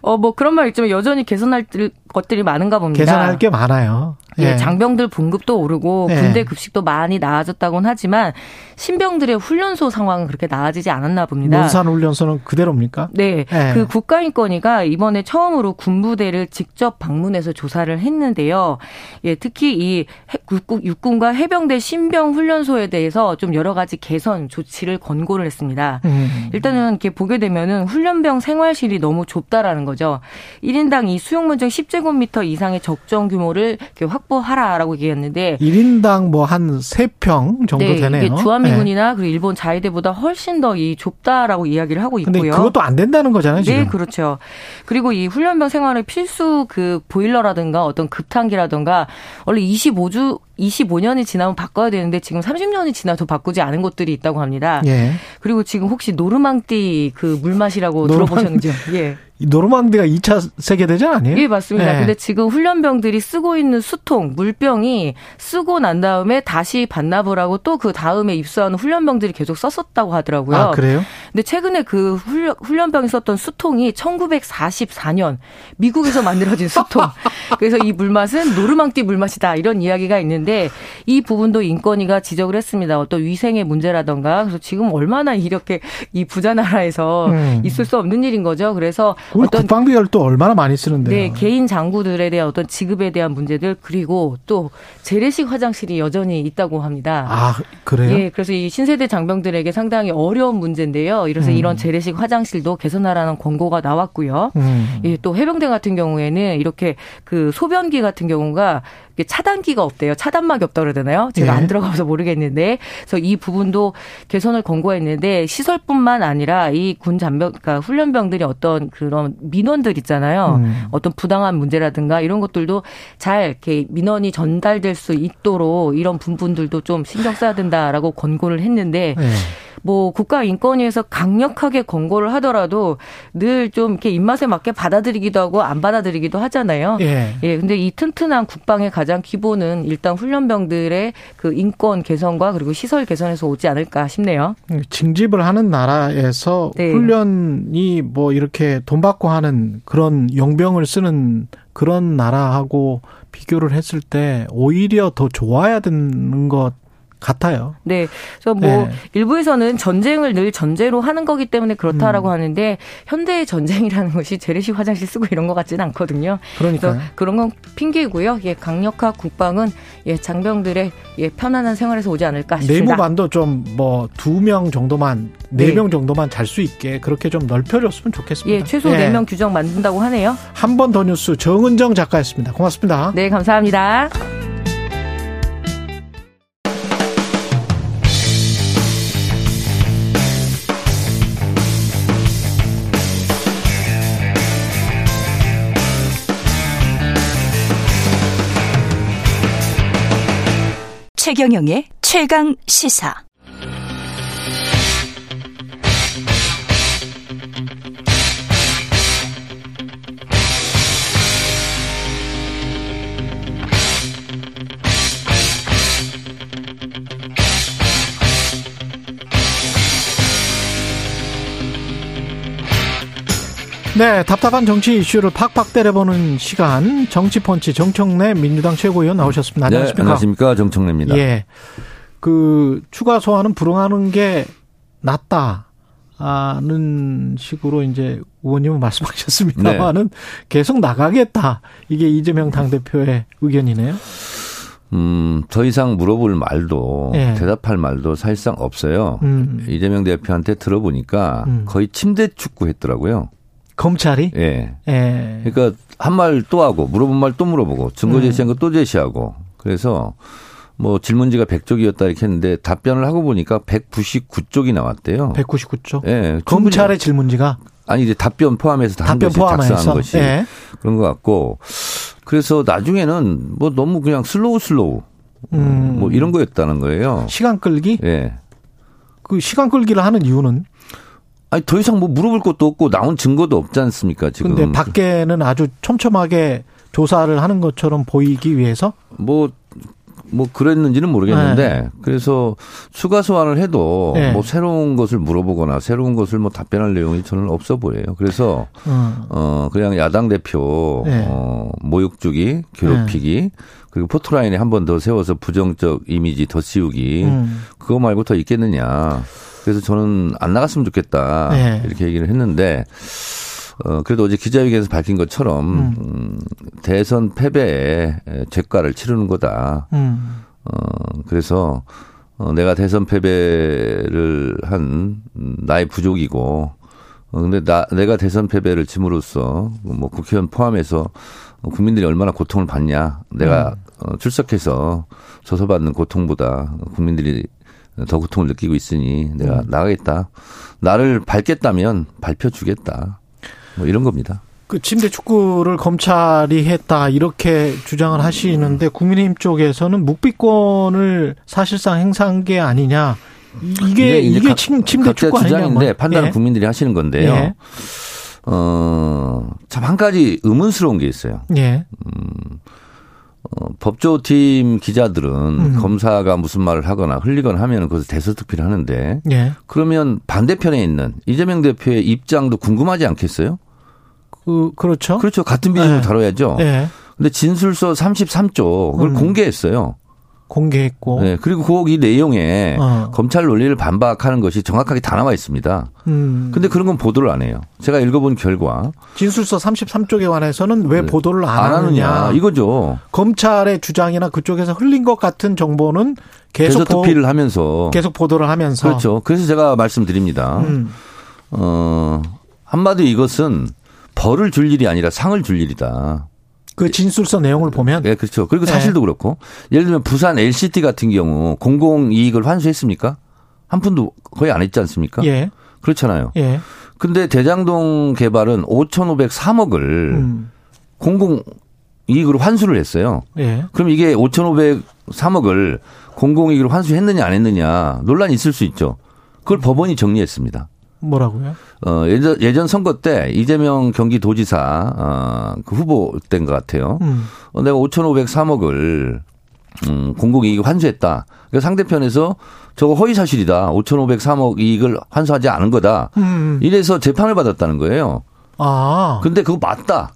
어, 뭐 그런 말 있지만 여전히 개선할, 것들이 많은가 봅니다. 개선할 게 많아요. 예, 예. 장병들 봉급도 오르고 예. 군대 급식도 많이 나아졌다고는 하지만 신병들의 훈련소 상황은 그렇게 나아지지 않았나 봅니다. 논산 훈련소는 그대로입니까? 네, 예. 그 국가인권위가 이번에 처음으로 군부대를 직접 방문해서 조사를 했는데요. 예, 특히 이 해- 육군, 육군 과 해병대 신병 훈련소에 대해서 좀 여러 가지 개선 조치를 권고를 했습니다. 음. 일단은 이렇게 보게 되면은 훈련병 생활실이 너무 좁다라는 거죠. 1인당 이 수용 면적 10제곱 미터 이상의 적정 규모를 확보하라라고 얘기했는데 1인당 뭐한세평 정도 네, 되네요. 이게 주한미군이나 그리고 일본 자위대보다 훨씬 더 이 좁다라고 이야기를 하고 네. 근데 있고요. 그것도 안 된다는 거잖아요, 지금. 네, 그렇죠. 그리고 이 훈련병 생활의 필수 그 보일러라든가 어떤 급탄기라든가 원래 25주 25년이 지나면 바꿔야 되는데 지금 30년이 지나도 바꾸지 않은 곳들이 있다고 합니다. 예. 그리고 지금 혹시 노르망띠 그 물맛이라고 노르망- 들어보셨는지요? 예. 이 노르망디가 2차 세계대전 아니에요? 예, 맞습니다. 예. 근데 지금 훈련병들이 쓰고 있는 수통, 물병이 쓰고 난 다음에 다시 반납을 하고 또 그 다음에 입수하는 훈련병들이 계속 썼었다고 하더라고요. 아, 그래요? 근데 최근에 그 훈련, 훈련병이 썼던 수통이 1944년 미국에서 만들어진 수통. 그래서 이 물맛은 노르망띠 물맛이다. 이런 이야기가 있는데 이 부분도 인권위가 지적을 했습니다. 어떤 위생의 문제라던가. 그래서 지금 얼마나 이렇게 이 부자 나라에서 음. 있을 수 없는 일인 거죠. 그래서 어떤 국방비를 또 얼마나 많이 쓰는데요. 네, 개인 장구들에 대한 어떤 지급에 대한 문제들 그리고 또 재래식 화장실이 여전히 있다고 합니다. 아, 그래요? 예, 그래서 이 신세대 장병들에게 상당히 어려운 문제인데요. 그래서 음. 이런 재래식 화장실도 개선하라는 권고가 나왔고요. 음. 예, 또 해병대 같은 경우에는 이렇게 그 소변기 같은 경우가 차단기가 없대요. 차단막이 없다 그러잖아요. 제가 예. 안 들어가서 모르겠는데, 그래서 이 부분도 개선을 권고했는데 시설뿐만 아니라 이 군 잔병, 그러니까 훈련병들이 어떤 그런 민원들 있잖아요. 음. 어떤 부당한 문제라든가 이런 것들도 잘 이렇게 민원이 전달될 수 있도록 이런 부분들도 좀 신경 써야 된다라고 권고를 했는데 예. 뭐 국가인권위에서 강력하게 권고를 하더라도 늘 좀 이렇게 입맛에 맞게 받아들이기도 하고 안 받아들이기도 하잖아요. 예. 예, 근데 이 튼튼한 국방의 가장 기본은 일단 훈련병들의 그 인권 개선과 그리고 시설 개선에서 오지 않을까 싶네요. 징집을 하는 나라에서 네. 훈련이 뭐 이렇게 돈 받고 하는 그런 용병을 쓰는 그런 나라하고 비교를 했을 때 오히려 더 좋아야 되는 것 같아요. 네. 그래서 뭐 네. 일부에서는 전쟁을 늘 전제로 하는 거기 때문에 그렇다라고 음. 하는데 현대의 전쟁이라는 것이 재래식 화장실 쓰고 이런 것 같지는 않거든요. 그러니까요. 그래서 그런 건 핑계이고요. 예, 강력한 국방은 예, 장병들의 예, 편안한 생활에서 오지 않을까 싶습니다. 내무반도 좀 뭐 두 명 정도만 네 네. 명 정도만 잘 수 있게 그렇게 좀 넓혀줬으면 좋겠습니다. 예, 최소 네 명 규정 만든다고 하네요. 한 번 더 뉴스 정은정 작가였습니다. 고맙습니다. 네, 감사합니다. 최경영의 최강 시사. 네, 답답한 정치 이슈를 팍팍 때려보는 시간 정치펀치 정청래 민주당 최고위원 나오셨습니다. 네, 안녕하십니까? 안녕하십니까 정청래입니다. 예, 그 추가 소환은 불응하는 게 낫다는 식으로 이제 의원님은 말씀하셨습니다만은 네. 계속 나가겠다. 이게 이재명 당 대표의 의견이네요. 음, 더 이상 물어볼 말도 예. 대답할 말도 사실상 없어요. 음. 이재명 대표한테 들어보니까 음. 거의 침대 축구 했더라고요. 검찰이 예. 예. 그러니까 한 말 또 하고 물어본 말 또 물어보고 증거 음. 제시한 거 또 제시하고 그래서 뭐 질문지가 100쪽이었다 이렇게 했는데 답변을 하고 보니까 199쪽이 나왔대요. 199쪽. 예. 검찰의 질문지가 아니 이제 답변 포함해서 다한 답변 것이 포함해서 작성한 것이 예. 그런 것 같고 그래서 나중에는 뭐 너무 그냥 slow slow 음. 뭐 이런 거였다는 거예요. 시간 끌기? 예. 그 시간 끌기를 하는 이유는 아니 더 이상 뭐 물어볼 것도 없고 나온 증거도 없지 않습니까 지금? 근데 밖에는 아주 촘촘하게 조사를 하는 것처럼 보이기 위해서 뭐뭐 그랬는지는 모르겠는데 그래서 추가 소환을 해도 네. 뭐 새로운 것을 물어보거나 새로운 것을 뭐 답변할 내용이 저는 없어 보여요. 그래서 음. 어 그냥 야당 대표 네. 어 모욕 주기, 괴롭히기 그리고 포토라인에 한 번 더 세워서 부정적 이미지 더 씌우기 음. 그거 말고 더 있겠느냐. 그래서 저는 안 나갔으면 좋겠다 네. 이렇게 얘기를 했는데 어 그래도 어제 기자회견에서 밝힌 것처럼 음, 대선 패배에 죄가를 치르는 거다. 음. 어 그래서 어, 내가 대선 패배를 한 음, 나의 부족이고 어, 근데 나 내가 대선 패배를 짐으로써 뭐 국회의원 포함해서 국민들이 얼마나 고통을 받냐 내가 어, 출석해서 조서받는 고통보다 국민들이 더 고통을 느끼고 있으니 내가 나가겠다 나를 밟겠다면 밟혀주겠다 뭐 이런 겁니다. 그 침대 축구를 검찰이 했다 이렇게 주장을 하시는데 국민의힘 쪽에서는 묵비권을 사실상 행사한 게 아니냐 이- 이게 이게 각- 침, 침대 축구 주장인데 뭐. 판단은 예. 국민들이 하시는 건데요. 예. 어, 참 한 가지 의문스러운 게 있어요. 예. 어, 법조팀 기자들은 음. 검사가 무슨 말을 하거나 흘리거나 하면 그것을 대서특필을 하는데 예. 그러면 반대편에 있는 이재명 대표의 입장도 궁금하지 않겠어요? 그 그렇죠. 그렇죠. 같은 비중으로 예. 다뤄야죠. 예. 근데 진술서 33조 그걸 음. 공개했어요. 공개했고. 네. 그리고 거기 내용에 어. 검찰 논리를 반박하는 것이 정확하게 다 나와 있습니다. 음. 근데 그런 건 보도를 안 해요. 제가 읽어본 결과 진술서 33쪽에 관해서는 왜 네. 보도를 안, 안 하느냐 이거죠. 검찰의 주장이나 그쪽에서 흘린 것 같은 정보는 계속 보, 대서특필을 하면서 계속 보도를 하면서 그렇죠. 그래서 제가 말씀드립니다. 음. 어, 한마디 이것은 벌을 줄 일이 아니라 상을 줄 일이다. 그 진술서 내용을 보면 네, 그렇죠. 그리고 네. 사실도 그렇고 예를 들면 부산 LCT 같은 경우 공공 이익을 환수했습니까? 한 푼도 거의 안 했지 않습니까? 예. 그렇잖아요. 예. 근데 대장동 개발은 5,503억을 음. 공공 이익으로 환수를 했어요. 예. 그럼 이게 5,503억을 공공이익으로 환수했느냐 안 했느냐 논란이 있을 수 있죠. 그걸 법원이 정리했습니다. 뭐라고요? 어, 예전, 예전 선거 때 이재명 경기도지사 어, 그 후보 때인 것 같아요. 음. 어, 내가 5,503억을 음, 공공이익 환수했다. 그래서 상대편에서 저거 허위 사실이다. 5,503억 이익을 환수하지 않은 거다. 음. 이래서 재판을 받았다는 거예요. 아. 근데 그거 맞다.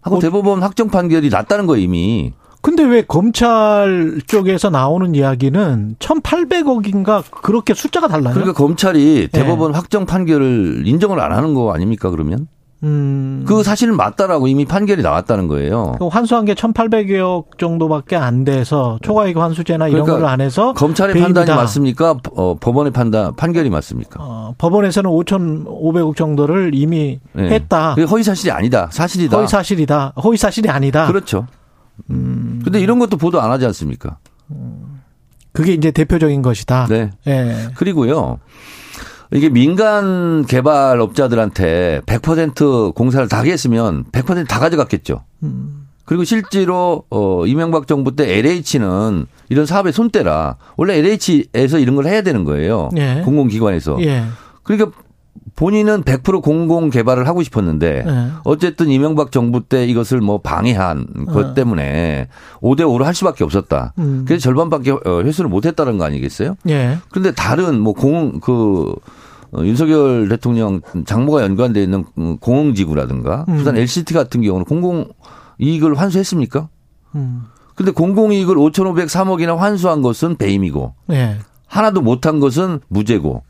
하고 어. 대법원 확정 판결이 났다는 거예요, 이미. 근데 왜 검찰 쪽에서 나오는 이야기는 1,800억인가 그렇게 숫자가 달라요? 그러니까 검찰이 네. 대법원 확정 판결을 인정을 안 하는 거 아닙니까, 그러면? 음. 그 사실은 맞다라고 이미 판결이 나왔다는 거예요. 그 환수한 게 1,800억 정도밖에 안 돼서 초과이익 환수제나 이런 그러니까 거를 안 해서 검찰의 배임이다. 판단이 맞습니까? 어, 법원의 판단, 판결이 맞습니까? 어, 법원에서는 5,500억 정도를 이미 네. 했다. 그게 허위 사실이 아니다. 사실이다. 허위 사실이다. 허위 사실이 아니다. 그렇죠. 음. 근데 이런 것도 보도 안 하지 않습니까? 그게 이제 대표적인 것이다. 네. 예. 그리고요. 이게 민간 개발업자들한테 100% 공사를 다 하겠으면 100%다 가져갔겠죠. 음. 그리고 실제로 어 이명박 정부 때 LH는 이런 사업의 손대라. 원래 LH에서 이런 걸 해야 되는 거예요. 예. 공공기관에서. 예. 그러니까 본인은 100% 공공 개발을 하고 싶었는데 예. 어쨌든 이명박 정부 때 이것을 뭐 방해한 것 어. 때문에 5대 5로 할 수밖에 없었다. 음. 그래서 절반밖에 어, 회수를 못 했다는 거 아니겠어요? 예. 그런데 다른 뭐 공 그 윤석열 대통령 장모가 연관돼 있는 음, 공흥지구라든가 음. 부산 LCT 같은 경우는 공공 이익을 환수했습니까? 음. 근데 공공 이익을 5,503억이나 환수한 것은 배임이고 예. 하나도 못한 것은 무죄고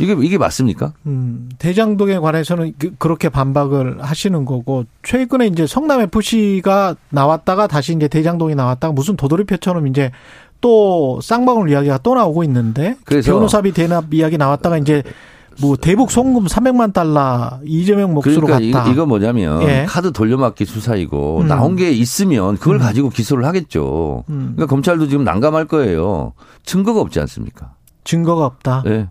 이게 이게 맞습니까? 음, 대장동에 관해서는 그, 그렇게 반박을 하시는 거고 최근에 이제 성남 FC가 나왔다가 다시 이제 대장동이 나왔다가 무슨 도돌이표처럼 이제 또 쌍방울 이야기가 또 나오고 있는데 그래서- 변호사비 대납 이야기 나왔다가 이제 뭐 대북 송금 300만 달러 이재명 몫으로 그러니까 갔다. 이, 거 뭐냐면 예. 카드 돌려막기 수사이고 음. 나온 게 있으면 그걸 음. 가지고 기소를 하겠죠. 음. 그러니까 검찰도 지금 난감할 거예요. 증거가 없지 않습니까? 증거가 없다. 네.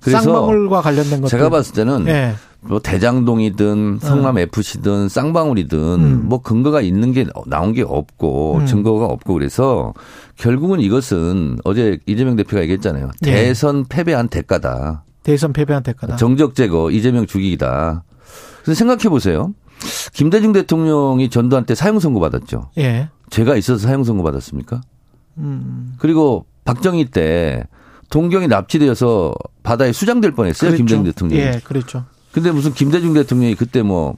그래서 쌍방울과 관련된 것들. 제가 봤을 때는 예. 뭐 대장동이든 성남 FC든 쌍방울이든 음. 뭐 근거가 있는 게 나온 게 없고 음. 증거가 없고 그래서 결국은 이것은 어제 이재명 대표가 얘기했잖아요. 예. 대선 패배한 대가다. 대선 패배한 대가다. 정적 제거 이재명 죽이기다. 그래서 생각해 보세요. 김대중 대통령이 전두환 때 사형 선고 받았죠. 예. 죄가 있어서 사형 선고 받았습니까? 음. 그리고 박정희 때 동경이 납치되어서 바다에 수장될 뻔했어요. 그랬죠. 김대중 대통령이. 예, 그렇죠. 근데 무슨 김대중 대통령이 그때 뭐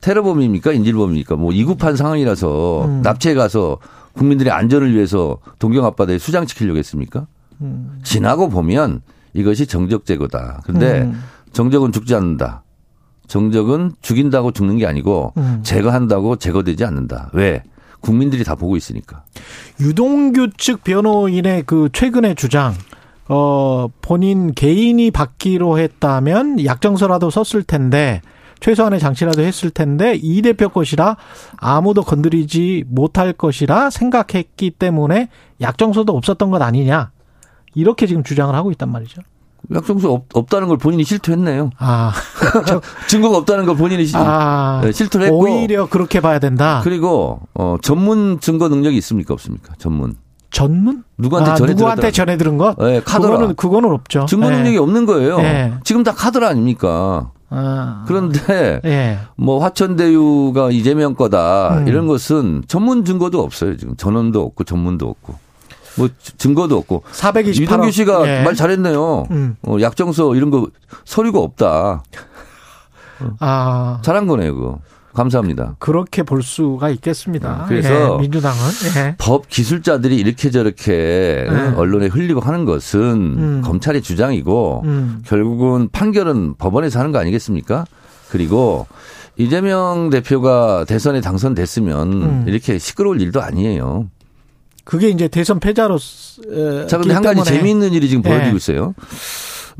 테러범입니까? 인질범입니까? 뭐 이급한 상황이라서 음. 납치해 가서 국민들의 안전을 위해서 동경 앞바다에 수장시키려고 했습니까? 음. 지나고 보면 이것이 정적 제거다. 근데 음. 정적은 죽지 않는다. 정적은 죽인다고 죽는 게 아니고 음. 제거한다고 제거되지 않는다. 왜? 국민들이 다 보고 있으니까. 유동규 측 변호인의 그 최근의 주장, 어, 본인 개인이 받기로 했다면 약정서라도 썼을 텐데, 최소한의 장치라도 했을 텐데, 이 대표 것이라 아무도 건드리지 못할 것이라 생각했기 때문에 약정서도 없었던 것 아니냐. 이렇게 지금 주장을 하고 있단 말이죠. 약정서 없, 없다는 걸 본인이 실토했네요. 아. 증거가 없다는 걸 본인이 실- 아. 네, 실토를 했고. 오히려 그렇게 봐야 된다. 그리고 어, 전문 증거 능력이 있습니까 없습니까? 전문. 전문? 누구한테 아, 전해 누구한테 들었더라. 전해 들은 것? 네, 카더라. 그거는, 그거는 없죠. 증거 예. 능력이 없는 거예요. 예. 지금 다 카드라 아닙니까? 아. 그런데 예. 뭐 화천대유가 이재명 거다 음. 이런 것은 전문 증거도 없어요. 지금 전원도 없고 전문도 없고 뭐 증거도 없고 428억. 유동규 씨가 예. 말 잘했네요. 음. 어, 약정서 이런 거 서류가 없다. 아. 잘한 거네요, 그거. 감사합니다. 그렇게 볼 수가 있겠습니다. 음, 그래서 예, 민주당은 예. 법 기술자들이 이렇게 저렇게 네. 언론에 흘리고 하는 것은 음. 검찰의 주장이고 음. 결국은 판결은 법원에서 하는 거 아니겠습니까? 그리고 이재명 대표가 대선에 당선됐으면 음. 이렇게 시끄러울 일도 아니에요. 그게 이제 대선 패자로 에, 자, 근데 한 가지 때문에 재미있는 일이 지금 예. 벌어지고 있어요.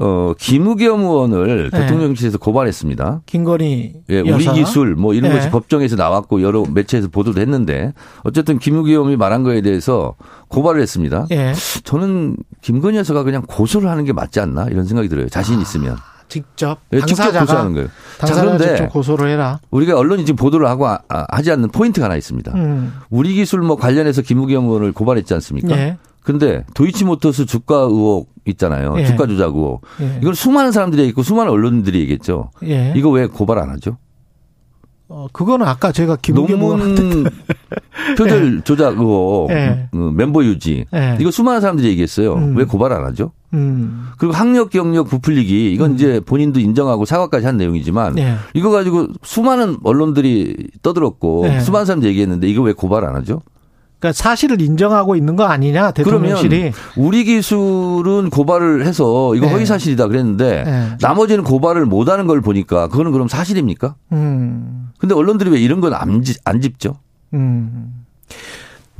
어, 김우겸 의원을 네. 대통령실에서 고발했습니다. 김건희 예, 우리 여사. 기술 뭐 이런 예. 것이 법정에서 나왔고 여러 매체에서 보도도 했는데 어쨌든 김우겸이 말한 거에 대해서 고발을 했습니다. 예. 저는 김건희 여사가 그냥 고소를 하는 게 맞지 않나 이런 생각이 들어요. 자신 있으면. 직접 예, 직접 당사자가 고소하는 거예요. 자, 그런데 직접 고소를 해라. 우리가 언론이 지금 보도를 하고 아- 아- 하지 않는 포인트가 하나 있습니다. 음. 우리 기술 뭐 관련해서 김우겸 의원을 고발했지 않습니까? 예. 근데 도이치모터스 주가 의혹 있잖아요. 예. 주가 조작 의혹. 예. 이걸 수많은 사람들이 얘기했고 수많은 언론들이 얘기했죠. 예. 이거 왜 고발 안 하죠? 어, 그거는 아까 제가 논문 표절 조작 의혹, 예. 어, 멤버 유지. 예. 이거 수많은 사람들이 얘기했어요. 음. 왜 고발 안 하죠? 음. 그리고 학력 경력 부풀리기 이건 이제 본인도 인정하고 사과까지 한 내용이지만 예. 이거 가지고 수많은 언론들이 떠들었고 예. 수많은 사람들이 얘기했는데 이거 왜 고발 안 하죠? 그러니까 사실을 인정하고 있는 거 아니냐 대통령실이. 그러면 우리 기술은 고발을 해서 이거 예. 허위 사실이다 그랬는데 예. 나머지는 고발을 못 하는 걸 보니까 그거는 그럼 사실입니까? 음. 근데 언론들이 왜 이런 건안 안 짚죠? 음.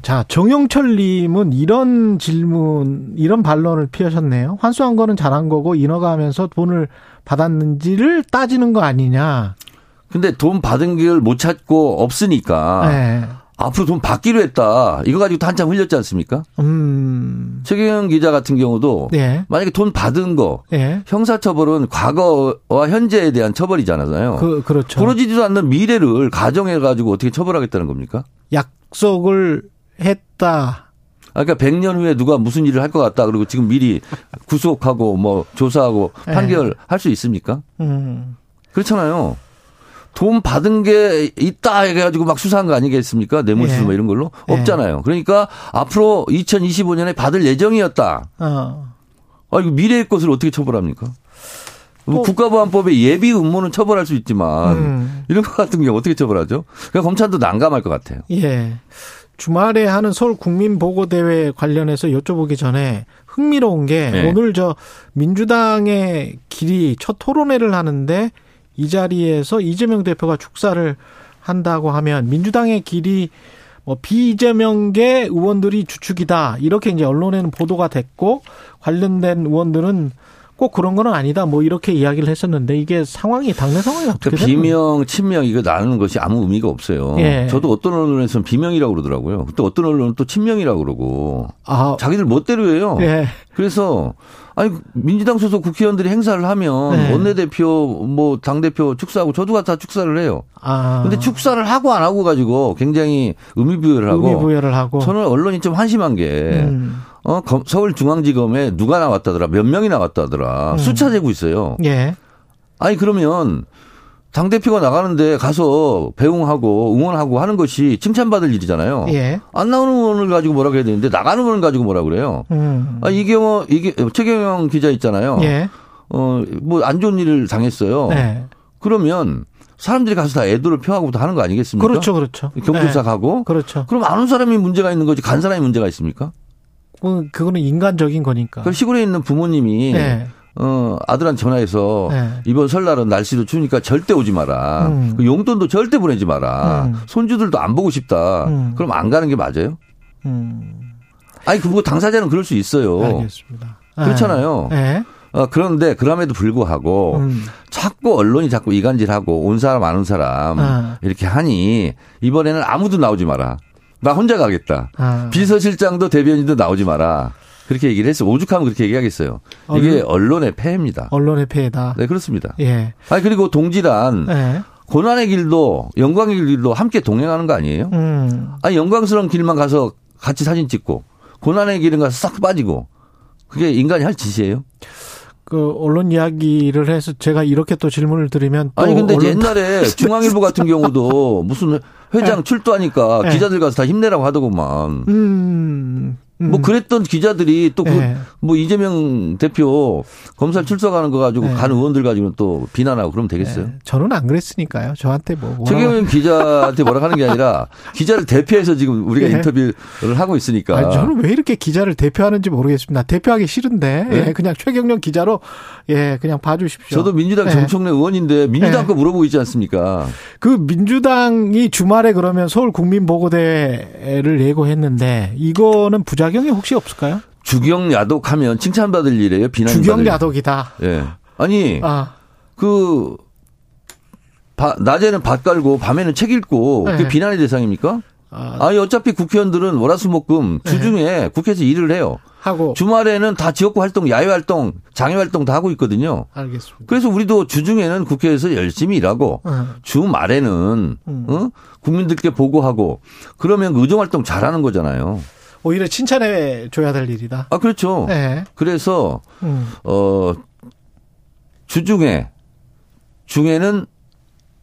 자, 정영철 님은 이런 질문, 이런 반론을 피하셨네요. 환수한 거는 잘한 거고 인허가 하면서 돈을 받았는지를 따지는 거 아니냐. 근데 돈 받은 걸 못 찾고 없으니까 네. 앞으로 돈 받기로 했다. 이거 가지고 한참 흘렸지 않습니까? 음. 최경영 기자 같은 경우도 네. 만약에 돈 받은 거 예. 형사처벌은 과거와 현재에 대한 처벌이잖아요. 그, 그렇죠. 벌어지지도 않는 미래를 가정해 가지고 어떻게 처벌하겠다는 겁니까? 약속을 했다. 아, 그러니까 100년 후에 누가 무슨 일을 할 것 같다. 그리고 지금 미리 구속하고 뭐 조사하고 네. 판결할 수 있습니까? 음. 그렇잖아요. 돈 받은 게 있다 해가지고 막 수사한 거 아니겠습니까? 뇌물수수 예. 뭐 이런 걸로 예. 없잖아요. 그러니까 앞으로 2025년에 받을 예정이었다. 어. 아 이거 미래의 것을 어떻게 처벌합니까? 뭐 또- 국가보안법에 예비 음모는 처벌할 수 있지만 음. 이런 것 같은 경우 어떻게 처벌하죠? 그러니까 검찰도 난감할 것 같아요. 예. 주말에 하는 서울 국민 보고 대회 관련해서 여쭤보기 전에 흥미로운 게 네. 오늘 저 민주당의 길이 첫 토론회를 하는데 이 자리에서 이재명 대표가 축사를 한다고 하면 민주당의 길이 뭐 비이재명계 의원들이 주축이다 이렇게 이제 언론에는 보도가 됐고 관련된 의원들은 꼭 그런 건 아니다 뭐 이렇게 이야기를 했었는데 이게 상황이 당내 상황이 어떻게 그러니까 비명, 친명 이거 나누는 것이 아무 의미가 없어요. 예. 저도 어떤 언론에서는 비명이라고 그러더라고요. 또 어떤 언론은 또 친명이라고 그러고 아, 자기들 멋대로 해요. 예. 그래서 아니 민주당 소속 국회의원들이 행사를 하면 네. 원내대표 뭐 당대표 축사하고 저도 다 축사를 해요. 아. 근데 축사를 하고 안 하고 가지고 굉장히 의미 부여를 하고 의미 부여를 하고 저는 언론이 좀 한심한 게 음. 어, 검- 서울중앙지검에 누가 나왔다더라 몇 명이 나왔다더라 음. 숫자 재고 있어요. 예. 아니 그러면 당 대표가 나가는데 가서 배웅하고 응원하고 하는 것이 칭찬받을 일이잖아요. 예. 안 나오는 의원을 가지고 뭐라 그래야 되는데 나가는 의원을 가지고 뭐라 그래요. 음. 아, 이경호 이게 최경영 기자 있잖아요. 예. 어뭐 안 좋은 일을 당했어요. 네. 그러면 사람들이 가서 다 애도를 표하고 다 하는 거 아니겠습니까? 그렇죠, 그렇죠. 경조사 네. 가고. 그렇죠. 그럼 아는 사람이 문제가 있는 거지 간 사람이 문제가 있습니까? 그건- 그거는 인간적인 거니까. 그 시골에 있는 부모님이 네. 어 아들한테 전화해서 네. 이번 설날은 날씨도 추우니까 절대 오지 마라. 음. 그 용돈도 절대 보내지 마라. 음. 손주들도 안 보고 싶다. 음. 그럼 안 가는 게 맞아요? 음. 아니 그거 당사자는 그럴 수 있어요. 알겠습니다. 그렇잖아요. 네. 어, 그런데 그럼에도 불구하고 음. 자꾸 언론이 자꾸 이간질하고 온 사람 아는 사람 아. 이렇게 하니 이번에는 아무도 나오지 마라. 나 혼자 가겠다. 아. 비서실장도 대변인도 나오지 마라. 그렇게 얘기를 했어요. 오죽하면 그렇게 얘기하겠어요. 이게 언론 의 폐해입니다. 언론의 폐해다. 네, 그렇습니다. 예. 아니, 그리고 동지란 네. 고난의 길도 영광의 길도 함께 동행하는 거 아니에요? 음. 아니, 영광스러운 길만 가서 같이 사진 찍고 고난의 길은 가서 싹 빠지고 그게 인간이 할 짓이에요? 그 언론 이야기를 해서 제가 이렇게 또 질문을 드리면 또 아니 근데 언론- 옛날에 중앙일보 같은 경우도 무슨 회장 출두하니까 네. 기자들 가서 다 힘내라고 하더구만. 음. 음. 뭐 그랬던 기자들이 또그 네. 뭐 이재명 대표 검찰 출석하는 거 가지고 네. 간 의원들 가지고 또 비난하고 그러면 되겠어요? 네. 저는 안 그랬으니까요. 저한테 뭐 뭐라고- 최경영 기자한테 뭐라 하는 게 아니라 기자를 대표해서 지금 우리가 예. 인터뷰를 하고 있으니까. 아니, 저는 왜 이렇게 기자를 대표하는지 모르겠습니다. 대표하기 싫은데 네? 예, 그냥 최경련 기자로 예 그냥 봐주십시오. 저도 민주당 네. 정청래 의원인데 민주당 네. 거 물어보고 있지 않습니까? 그 민주당이 주말에 그러면 서울 국민보고대회를 예고했는데 이거는 부 작용이 혹시 없을까요? 주경 야독하면 칭찬받을 일이에요. 비난 주경 야독이다. 예. 아니 아, 그 바- 낮에는 밭 깔고 밤에는 책 읽고 네. 그게 비난의 대상입니까? 아, 아니 어차피 국회의원들은 월화수목금 네. 주중에 국회에서 일을 해요. 하고 주말에는 다 지역구 활동, 야외 활동, 장애 활동 다 하고 있거든요. 알겠습니다. 그래서 우리도 주중에는 국회에서 열심히 일하고 어. 주말에는 음. 어? 국민들께 보고하고 그러면 그 의정 활동 잘하는 거잖아요. 오히려 칭찬해 줘야 될 일이다. 아 그렇죠. 네. 그래서 음. 어 주중에 중에는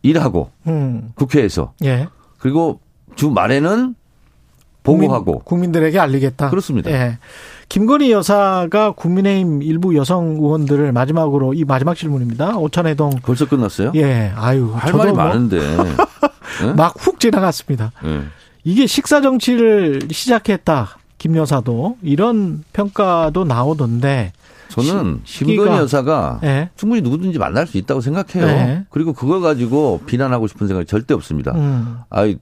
일하고 음. 국회에서 예. 그리고 주 말에는 보고하고 국민, 들에게 알리겠다. 그렇습니다. 예. 김건희 여사가 국민의힘 일부 여성 의원들을 마지막으로 이 마지막 질문입니다. 오찬해동 벌써 끝났어요? 예. 아유. 할 말이 뭐 많은데. 예? 막훅 지나갔습니다. 예. 이게 식사 정치를 시작했다. 김 여사도 이런 평가도 나오던데. 저는 김건희 시기가- 여사가 예. 충분히 누구든지 만날 수 있다고 생각해요. 네. 그리고 그걸 가지고 비난하고 싶은 생각이 절대 없습니다. 음. 아이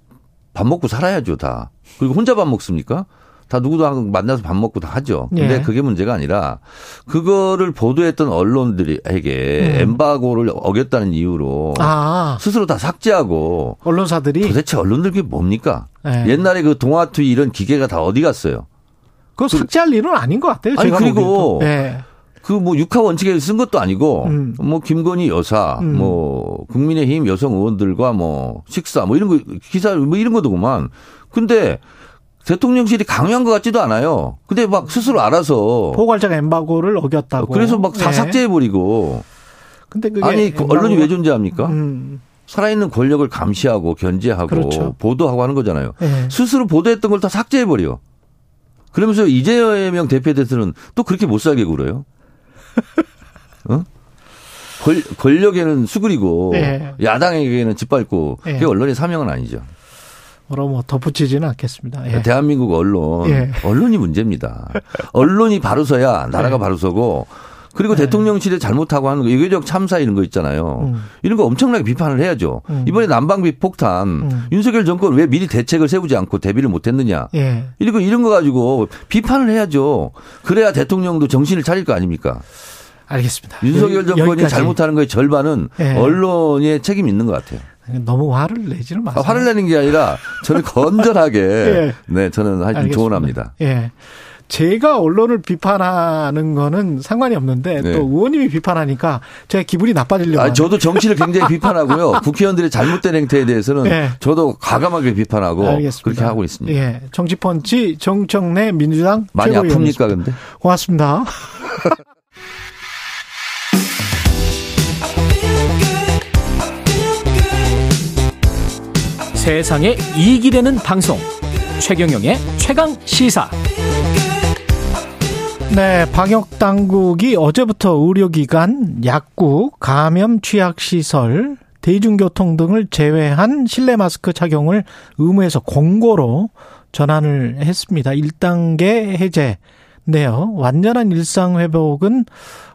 밥 먹고 살아야죠 다. 그리고 혼자 밥 먹습니까? 다 누구도 만나서 밥 먹고 다 하죠. 근데 예. 그게 문제가 아니라 그거를 보도했던 언론들에게 음. 엠바고를 어겼다는 이유로 아. 스스로 다 삭제하고 언론사들이 도대체 언론들 그게 뭡니까? 예. 옛날에 그 동아투이 이런 기계가 다 어디 갔어요? 그거 삭제할 일은 아닌 것 같아요. 아니, 그리고 보기에도. 예. 그뭐 육하 원칙에 쓴 것도 아니고 음. 뭐 김건희 여사 음. 뭐 국민의힘 여성 의원들과 뭐 식사 뭐 이런 거 기사 뭐 이런 거더구만. 근데 대통령실이 강요한 것 같지도 않아요. 근데 막 스스로 알아서 포괄적 엠바고를 어겼다고. 그래서 막다 예. 삭제해 버리고 근데 그게 아니 그 언론이 왜 존재합니까? 음. 살아있는 권력을 감시하고 견제하고 그렇죠. 보도하고 하는 거잖아요. 예. 스스로 보도했던 걸 다 삭제해 버려. 그러면서 이재명 대표한테는 또 그렇게 못 살게 굴어요. 어? 권, 권력에는 수그리고 예. 야당에게는 짓밟고 예. 그게 언론의 사명은 아니죠. 뭐라 뭐 덧붙이지는 않겠습니다. 예. 대한민국 언론 예. 언론이 문제입니다. 언론이 바로 서야 나라가 예. 바로 서고 그리고 대통령실에 잘못하고 하는 거 외교적 참사 이런 거 있잖아요. 음. 이런 거 엄청나게 비판을 해야죠. 음. 이번에 난방비 폭탄 음. 윤석열 정권 왜 미리 대책을 세우지 않고 대비를 못했느냐. 예. 이런 거 이런 거 가지고 비판을 해야죠. 그래야 대통령도 정신을 차릴 거 아닙니까? 알겠습니다. 윤석열 정권이 여기까지. 잘못하는 거의 절반은 예. 언론의 책임이 있는 것 같아요. 너무 화를 내지는 아, 마세요. 화를 내는 게 아니라 저는 건전하게 예. 네 저는 하여튼 알겠습니다. 조언합니다. 예. 제가 언론을 비판하는 거는 상관이 없는데 네. 또 의원님이 비판하니까 제가 기분이 나빠지려고. 아. 저도 정치를 굉장히 비판하고요. 국회의원들의 잘못된 행태에 대해서는 예. 저도 과감하게 비판하고 알겠습니다. 그렇게 하고 있습니다. 예. 정치펀치 정청래 민주당 많이. 아픕니까 근데? 고맙습니다. 세상에 이익이 되는 방송 최경영의 최강 시사 네, 방역 당국이 어제부터 의료기관, 약국, 감염 취약 시설, 대중교통 등을 제외한 실내 마스크 착용을 의무에서 공고로 전환을 했습니다. 1단계 해제인데요. 완전한 일상 회복은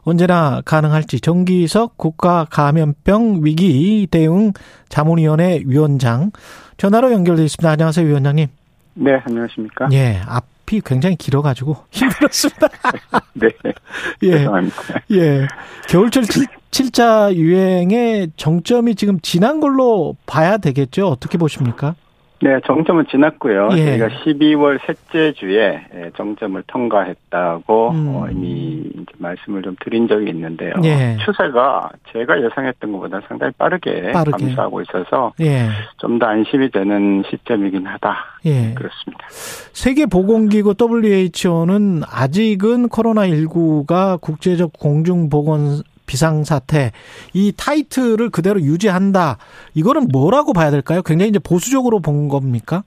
언제나 가능할지 정기석 국가 감염병 위기 대응 자문위원회 위원장 전화로 연결돼 있습니다. 안녕하세요, 위원장님. 네, 안녕하십니까? 예, 앞 이 굉장히 길어가지고 힘들었습니다. 네. 예. 죄송합니다. 예. 겨울철 칠, 칠자 유행의 정점이 지금 지난 걸로 봐야 되겠죠? 어떻게 보십니까? 네, 정점은 지났고요. 예. 저희가 12월 셋째 주에 예, 정점을 통과했다고 음. 어, 이미 이제 말씀을 좀 드린 적이 있는데요. 예. 추세가 제가 예상했던 것보다 상당히 빠르게, 빠르게. 감소하고 있어서 예. 좀더 안심이 되는 시점이긴 하다. 예. 그렇습니다. 세계보건기구 WHO는 아직은 코로나19가 국제적 공중보건 비상사태 이 타이틀을 그대로 유지한다. 이거는 뭐라고 봐야 될까요? 굉장히 이제 보수적으로 본 겁니까?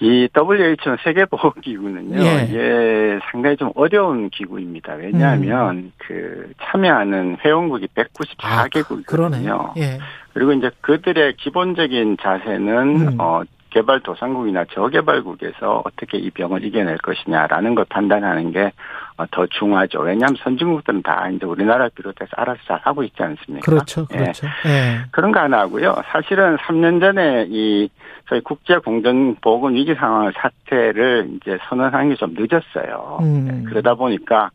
이 WHO 세계보건기구는요, 예. 이게 상당히 좀 어려운 기구입니다. 왜냐하면 음. 그 참여하는 회원국이 아, 194개국이거든요. 그러네. 예. 그리고 이제 그들의 기본적인 자세는 음. 어 개발도상국이나 저개발국에서 어떻게 이 병을 이겨낼 것이냐라는 걸 판단하는 게 어, 더 중요하죠. 왜냐하면 선진국들은 다 이제 우리나라 비롯해서 알아서 잘 하고 있지 않습니까? 그렇죠. 예. 그렇죠. 예. 그런 거 하나 하고요. 사실은 3년 전에 이 저희 국제 공정 보건 위기 상황 사태를 이제 선언한 게좀 늦었어요. 음. 예, 그러다 보니까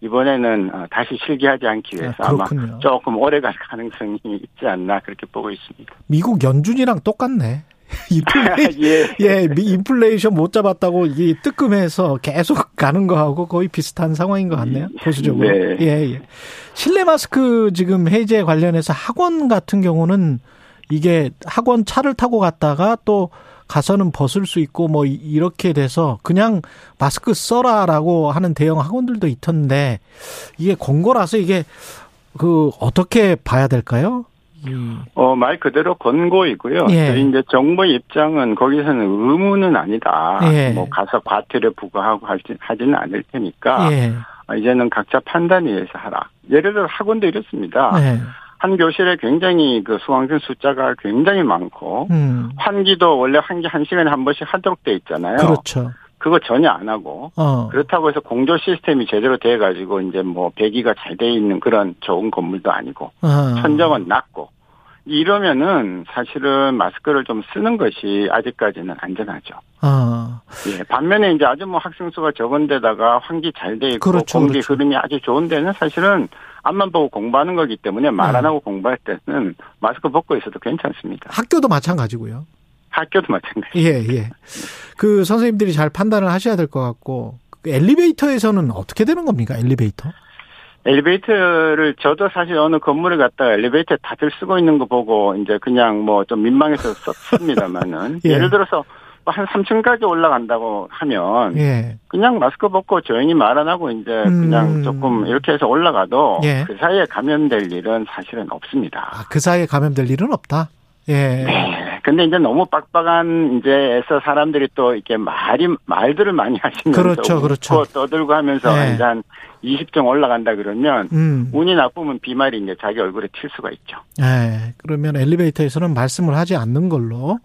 이번에는 어, 다시 실기하지 않기 위해서 아, 그렇군요. 조금 오래 갈 가능성이 있지 않나 그렇게 보고 있습니다. 미국 연준이랑 똑같네. 인플레, 예. 예, 미- 인플레이션 못 잡았다고 이 뜨끔해서 계속 가는 거하고 거의 비슷한 상황인 것 같네요. 보수적으로. 네. 예, 예. 실내 마스크 지금 해제 관련해서 학원 같은 경우는 이게 학원 차를 타고 갔다가 또 가서는 벗을 수 있고 뭐 이- 이렇게 돼서 그냥 마스크 써라라고 하는 대형 학원들도 있던데 이게 권고라서 이게 그 어떻게 봐야 될까요? 이- 어, 말 그대로 권고이고요. 예. 저희 이제 정부의 입장은 거기서는 의무는 아니다. 예. 뭐 가서 과태료 부과하고 하지, 하지는 않을 테니까 예. 아, 이제는 각자 판단에 의해서 하라. 예를 들어 학원도 이렇습니다. 네. 한 교실에 굉장히 그 수강생 숫자가 굉장히 많고 음. 환기도 원래 환기 한 시간에 한 번씩 하도록 돼 있잖아요. 그렇죠. 그거 전혀 안 하고 어. 그렇다고 해서 공조 시스템이 제대로 돼 가지고 이제 뭐 배기가 잘 돼 있는 그런 좋은 건물도 아니고 어. 천정은 낮고 이러면은 사실은 마스크를 좀 쓰는 것이 아직까지는 안전하죠. 어. 예, 반면에 이제 아주 뭐 학생 수가 적은 데다가 환기 잘 돼 있고 그렇죠, 공기 그렇죠. 흐름이 아주 좋은 데는 사실은 앞만 보고 공부하는 거기 때문에 말안 네. 하고 공부할 때는 마스크 벗고 있어도 괜찮습니다. 학교도 마찬가지고요. 학교도 마찬가지. 예, 예. 그 선생님들이 잘 판단을 하셔야 될 것 같고 그 엘리베이터에서는 어떻게 되는 겁니까? 엘리베이터? 엘리베이터를 저도 사실 어느 건물에 갔다가 엘리베이터 다들 쓰고 있는 거 보고 이제 그냥 뭐 좀 민망해서 썼습니다만은 예. 예를 들어서 뭐한 3층까지 올라간다고 하면 예. 그냥 마스크 벗고 조용히 말 안 하고 이제 음. 그냥 조금 이렇게 해서 올라가도 예. 그 사이에 감염될 일은 사실은 없습니다. 아, 그 사이에 감염될 일은 없다. 예. 네. 근데 이제 너무 빡빡한 이제에서 사람들이 또 이렇게 말이 말들을 많이 하시면서 그렇죠, 그렇죠. 떠들고 하면서 네. 이제 한 20점 올라간다 그러면 음. 운이 나쁘면 비말이 이제 자기 얼굴에 튈 수가 있죠. 예. 그러면 엘리베이터에서는 말씀을 하지 않는 걸로.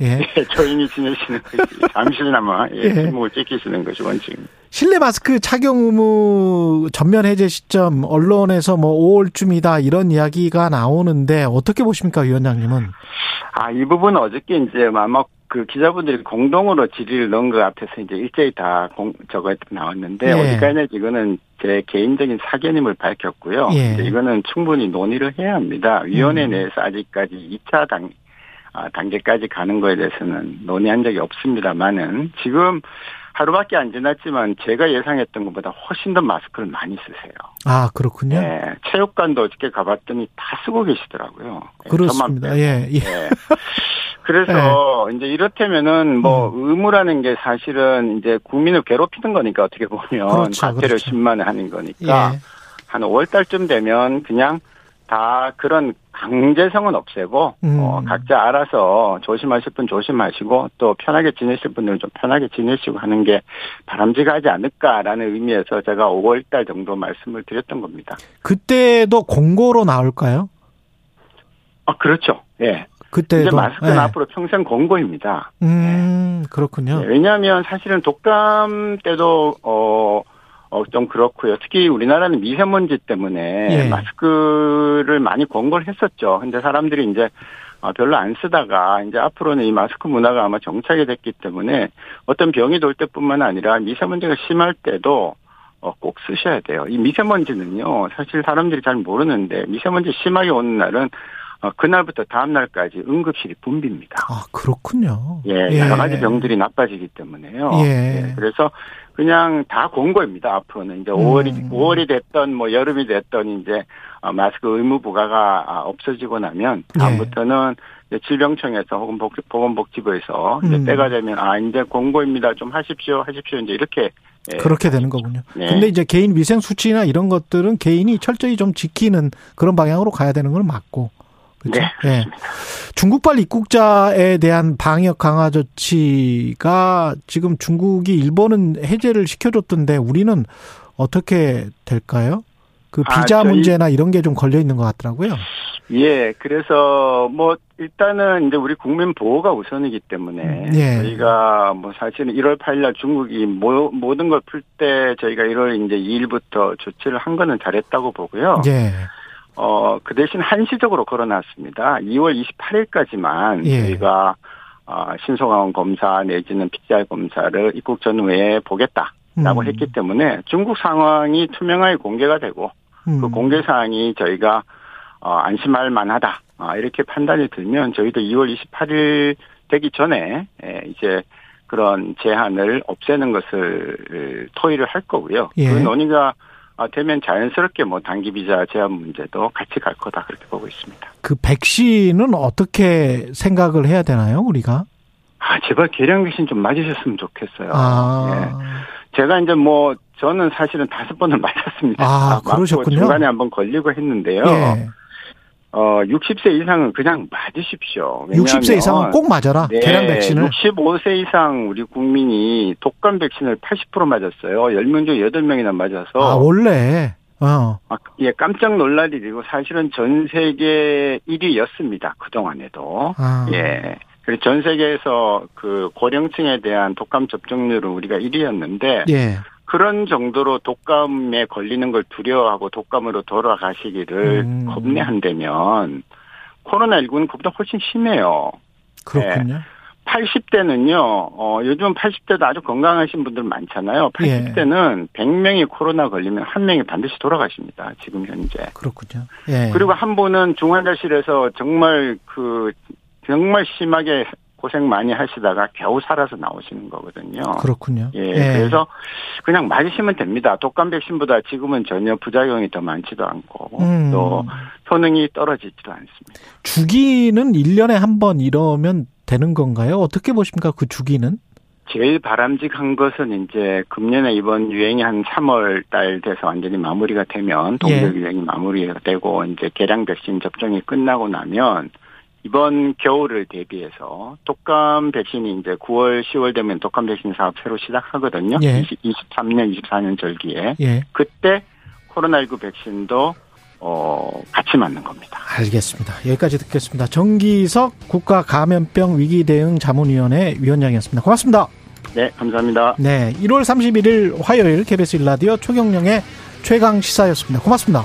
예. 예, 조용히 지내시는 것이 잠시나마 예, 예. 침묵을 지키시는 것이 원칙입니다. 실내 마스크 착용 의무 전면 해제 시점 언론에서 뭐 5월쯤이다 이런 이야기가 나오는데 어떻게 보십니까, 위원장님은? 아, 이 부분은 어저께 이제 아마 그 기자분들이 공동으로 질의를 넣은 것 앞에서 이제 일제히 다 공, 저거 나왔는데, 예. 어디까지나 이거는 제 개인적인 사견임을 밝혔고요. 예. 이거는 충분히 논의를 해야 합니다. 위원회 음. 내에서 아직까지 2차 당, 아, 단계까지 가는 거에 대해서는 논의한 적이 없습니다만은 지금 하루밖에 안 지났지만 제가 예상했던 것보다 훨씬 더 마스크를 많이 쓰세요. 아, 그렇군요. 예, 체육관도 어저께 가봤더니 다 쓰고 계시더라고요. 예, 그렇습니다. 예, 예. 예. 그래서 이제 이렇다면은 뭐 음. 의무라는 게 사실은 이제 국민을 괴롭히는 거니까 어떻게 보면 그렇죠, 과태료 그렇죠. 10만 원 하는 거니까 예. 한 5월 달쯤 되면 그냥 다 그런 강제성은 없애고 음. 어, 각자 알아서 조심하실 분 조심하시고 또 편하게 지내실 분들은 좀 편하게 지내시고 하는 게 바람직하지 않을까라는 의미에서 제가 5월달 정도 말씀을 드렸던 겁니다. 그때도 공고로 나올까요? 아 그렇죠. 예. 그때도 이제 마스크는 예. 앞으로 평생 공고입니다. 음 그렇군요. 네, 왜냐하면 사실은 독감 때도 어, 어, 좀 그렇고요. 특히 우리나라는 미세먼지 때문에 예. 마스크를 많이 권고를 했었죠. 근데 사람들이 이제 어, 별로 안 쓰다가 이제 앞으로는 이 마스크 문화가 아마 정착이 됐기 때문에 어떤 병이 돌 때뿐만 아니라 미세먼지가 심할 때도 어, 꼭 쓰셔야 돼요. 이 미세먼지는요, 사실 사람들이 잘 모르는데 미세먼지 심하게 오는 날은 어, 그날부터 다음 날까지 응급실이 붐빕니다. 아 그렇군요. 예, 여러 가지 병들이 나빠지기 때문에요. 예. 그래서 그냥 다 공고입니다. 앞으로는 이제 음. 5월이 5월이 됐던 뭐 여름이 됐던 이제 어, 마스크 의무 부과가 아, 없어지고 나면 예. 다음부터는 이제 질병청에서 혹은 복- 보건복지부에서 이제 음. 때가 되면 아 이제 공고입니다. 좀 하십시오, 하십시오 이제 이렇게 예, 그렇게 되는 거군요. 네. 근데 이제 개인 위생 수치나 이런 것들은 개인이 철저히 좀 지키는 그런 방향으로 가야 되는 건 맞고. 그렇죠? 네, 예. 중국발 입국자에 대한 방역 강화 조치가 지금 중국이 일본은 해제를 시켜줬던데 우리는 어떻게 될까요? 그 아, 비자 저희- 문제나 이런 게 좀 걸려 있는 것 같더라고요. 예, 그래서 뭐 일단은 이제 우리 국민 보호가 우선이기 때문에 예. 저희가 뭐 사실은 1월 8일 날 중국이 모, 모든 걸 풀 때 저희가 1월 이제 2일부터 조치를 한 거는 잘했다고 보고요. 예. 어, 그 대신 한시적으로 걸어놨습니다. 2월 28일까지만 예. 저희가 어, 신속항원 검사 내지는 PCR 검사를 입국 전후에 보겠다라고 음. 했기 때문에 중국 상황이 투명하게 공개가 되고 음. 그 공개 사항이 저희가 어, 안심할 만하다. 아, 이렇게 판단이 들면 저희도 2월 28일 되기 전에 예, 이제 그런 제한을 없애는 것을 토의를 할 거고요. 예. 그 논의가 아, 되면 자연스럽게 뭐 단기 비자 제한 문제도 같이 갈 거다 그렇게 보고 있습니다. 그 백신은 어떻게 생각을 해야 되나요, 우리가? 아, 제발 계량 백신 좀 맞으셨으면 좋겠어요. 아. 예. 제가 이제 뭐 저는 사실은 다섯 번을 맞았습니다. 아, 그러셨군요. 중간에 한번 걸리고 했는데요. 예. 어, 60세 이상은 그냥 맞으십시오. 60세 이상은 꼭 맞아라. 네, 계량 백신을. 65세 이상 우리 국민이 독감 백신을 80% 맞았어요. 10명 중 8명이나 맞아서. 아, 원래. 어. 아, 예, 깜짝 놀랄 일이고 사실은 전 세계 1위였습니다. 그동안에도. 아. 예. 그리고 전 세계에서 그 고령층에 대한 독감 접종률은 우리가 1위였는데 예. 그런 정도로 독감에 걸리는 걸 두려워하고 독감으로 돌아가시기를 음. 겁내한다면 코로나19는 그보다 훨씬 심해요. 그렇군요. 80대는요, 어, 요즘 80대도 아주 건강하신 분들 많잖아요. 예. 80대는 100명이 코로나 걸리면 한 명이 반드시 돌아가십니다. 지금 현재. 그렇군요. 예. 그리고 한 분은 중환자실에서 정말 그, 정말 심하게 고생 많이 하시다가 겨우 살아서 나오시는 거거든요. 그렇군요. 예, 그래서 그냥 맞으시면 됩니다. 독감 백신보다 지금은 전혀 부작용이 더 많지도 않고 음. 또 효능이 떨어지지도 않습니다. 주기는 1년에 한 번 이러면 되는 건가요? 어떻게 보십니까? 그 주기는? 제일 바람직한 것은 이제 금년에 이번 유행이 한 3월 달 돼서 완전히 마무리가 되면 동절 예. 유행이 마무리가 되고 이제 개량 백신 접종이 끝나고 나면 이번 겨울을 대비해서 독감 백신이 이제 9월, 10월 되면 독감 백신 사업 새로 시작하거든요. 예. 20, 23년, 24년 절기에. 예. 그때 코로나19 백신도 어 같이 맞는 겁니다. 알겠습니다. 여기까지 듣겠습니다. 정기석 국가감염병 위기대응 자문위원회 위원장이었습니다. 고맙습니다. 네, 감사합니다. 네. 1월 31일 화요일 KBS 일라디오 초경령의 최강 시사였습니다. 고맙습니다.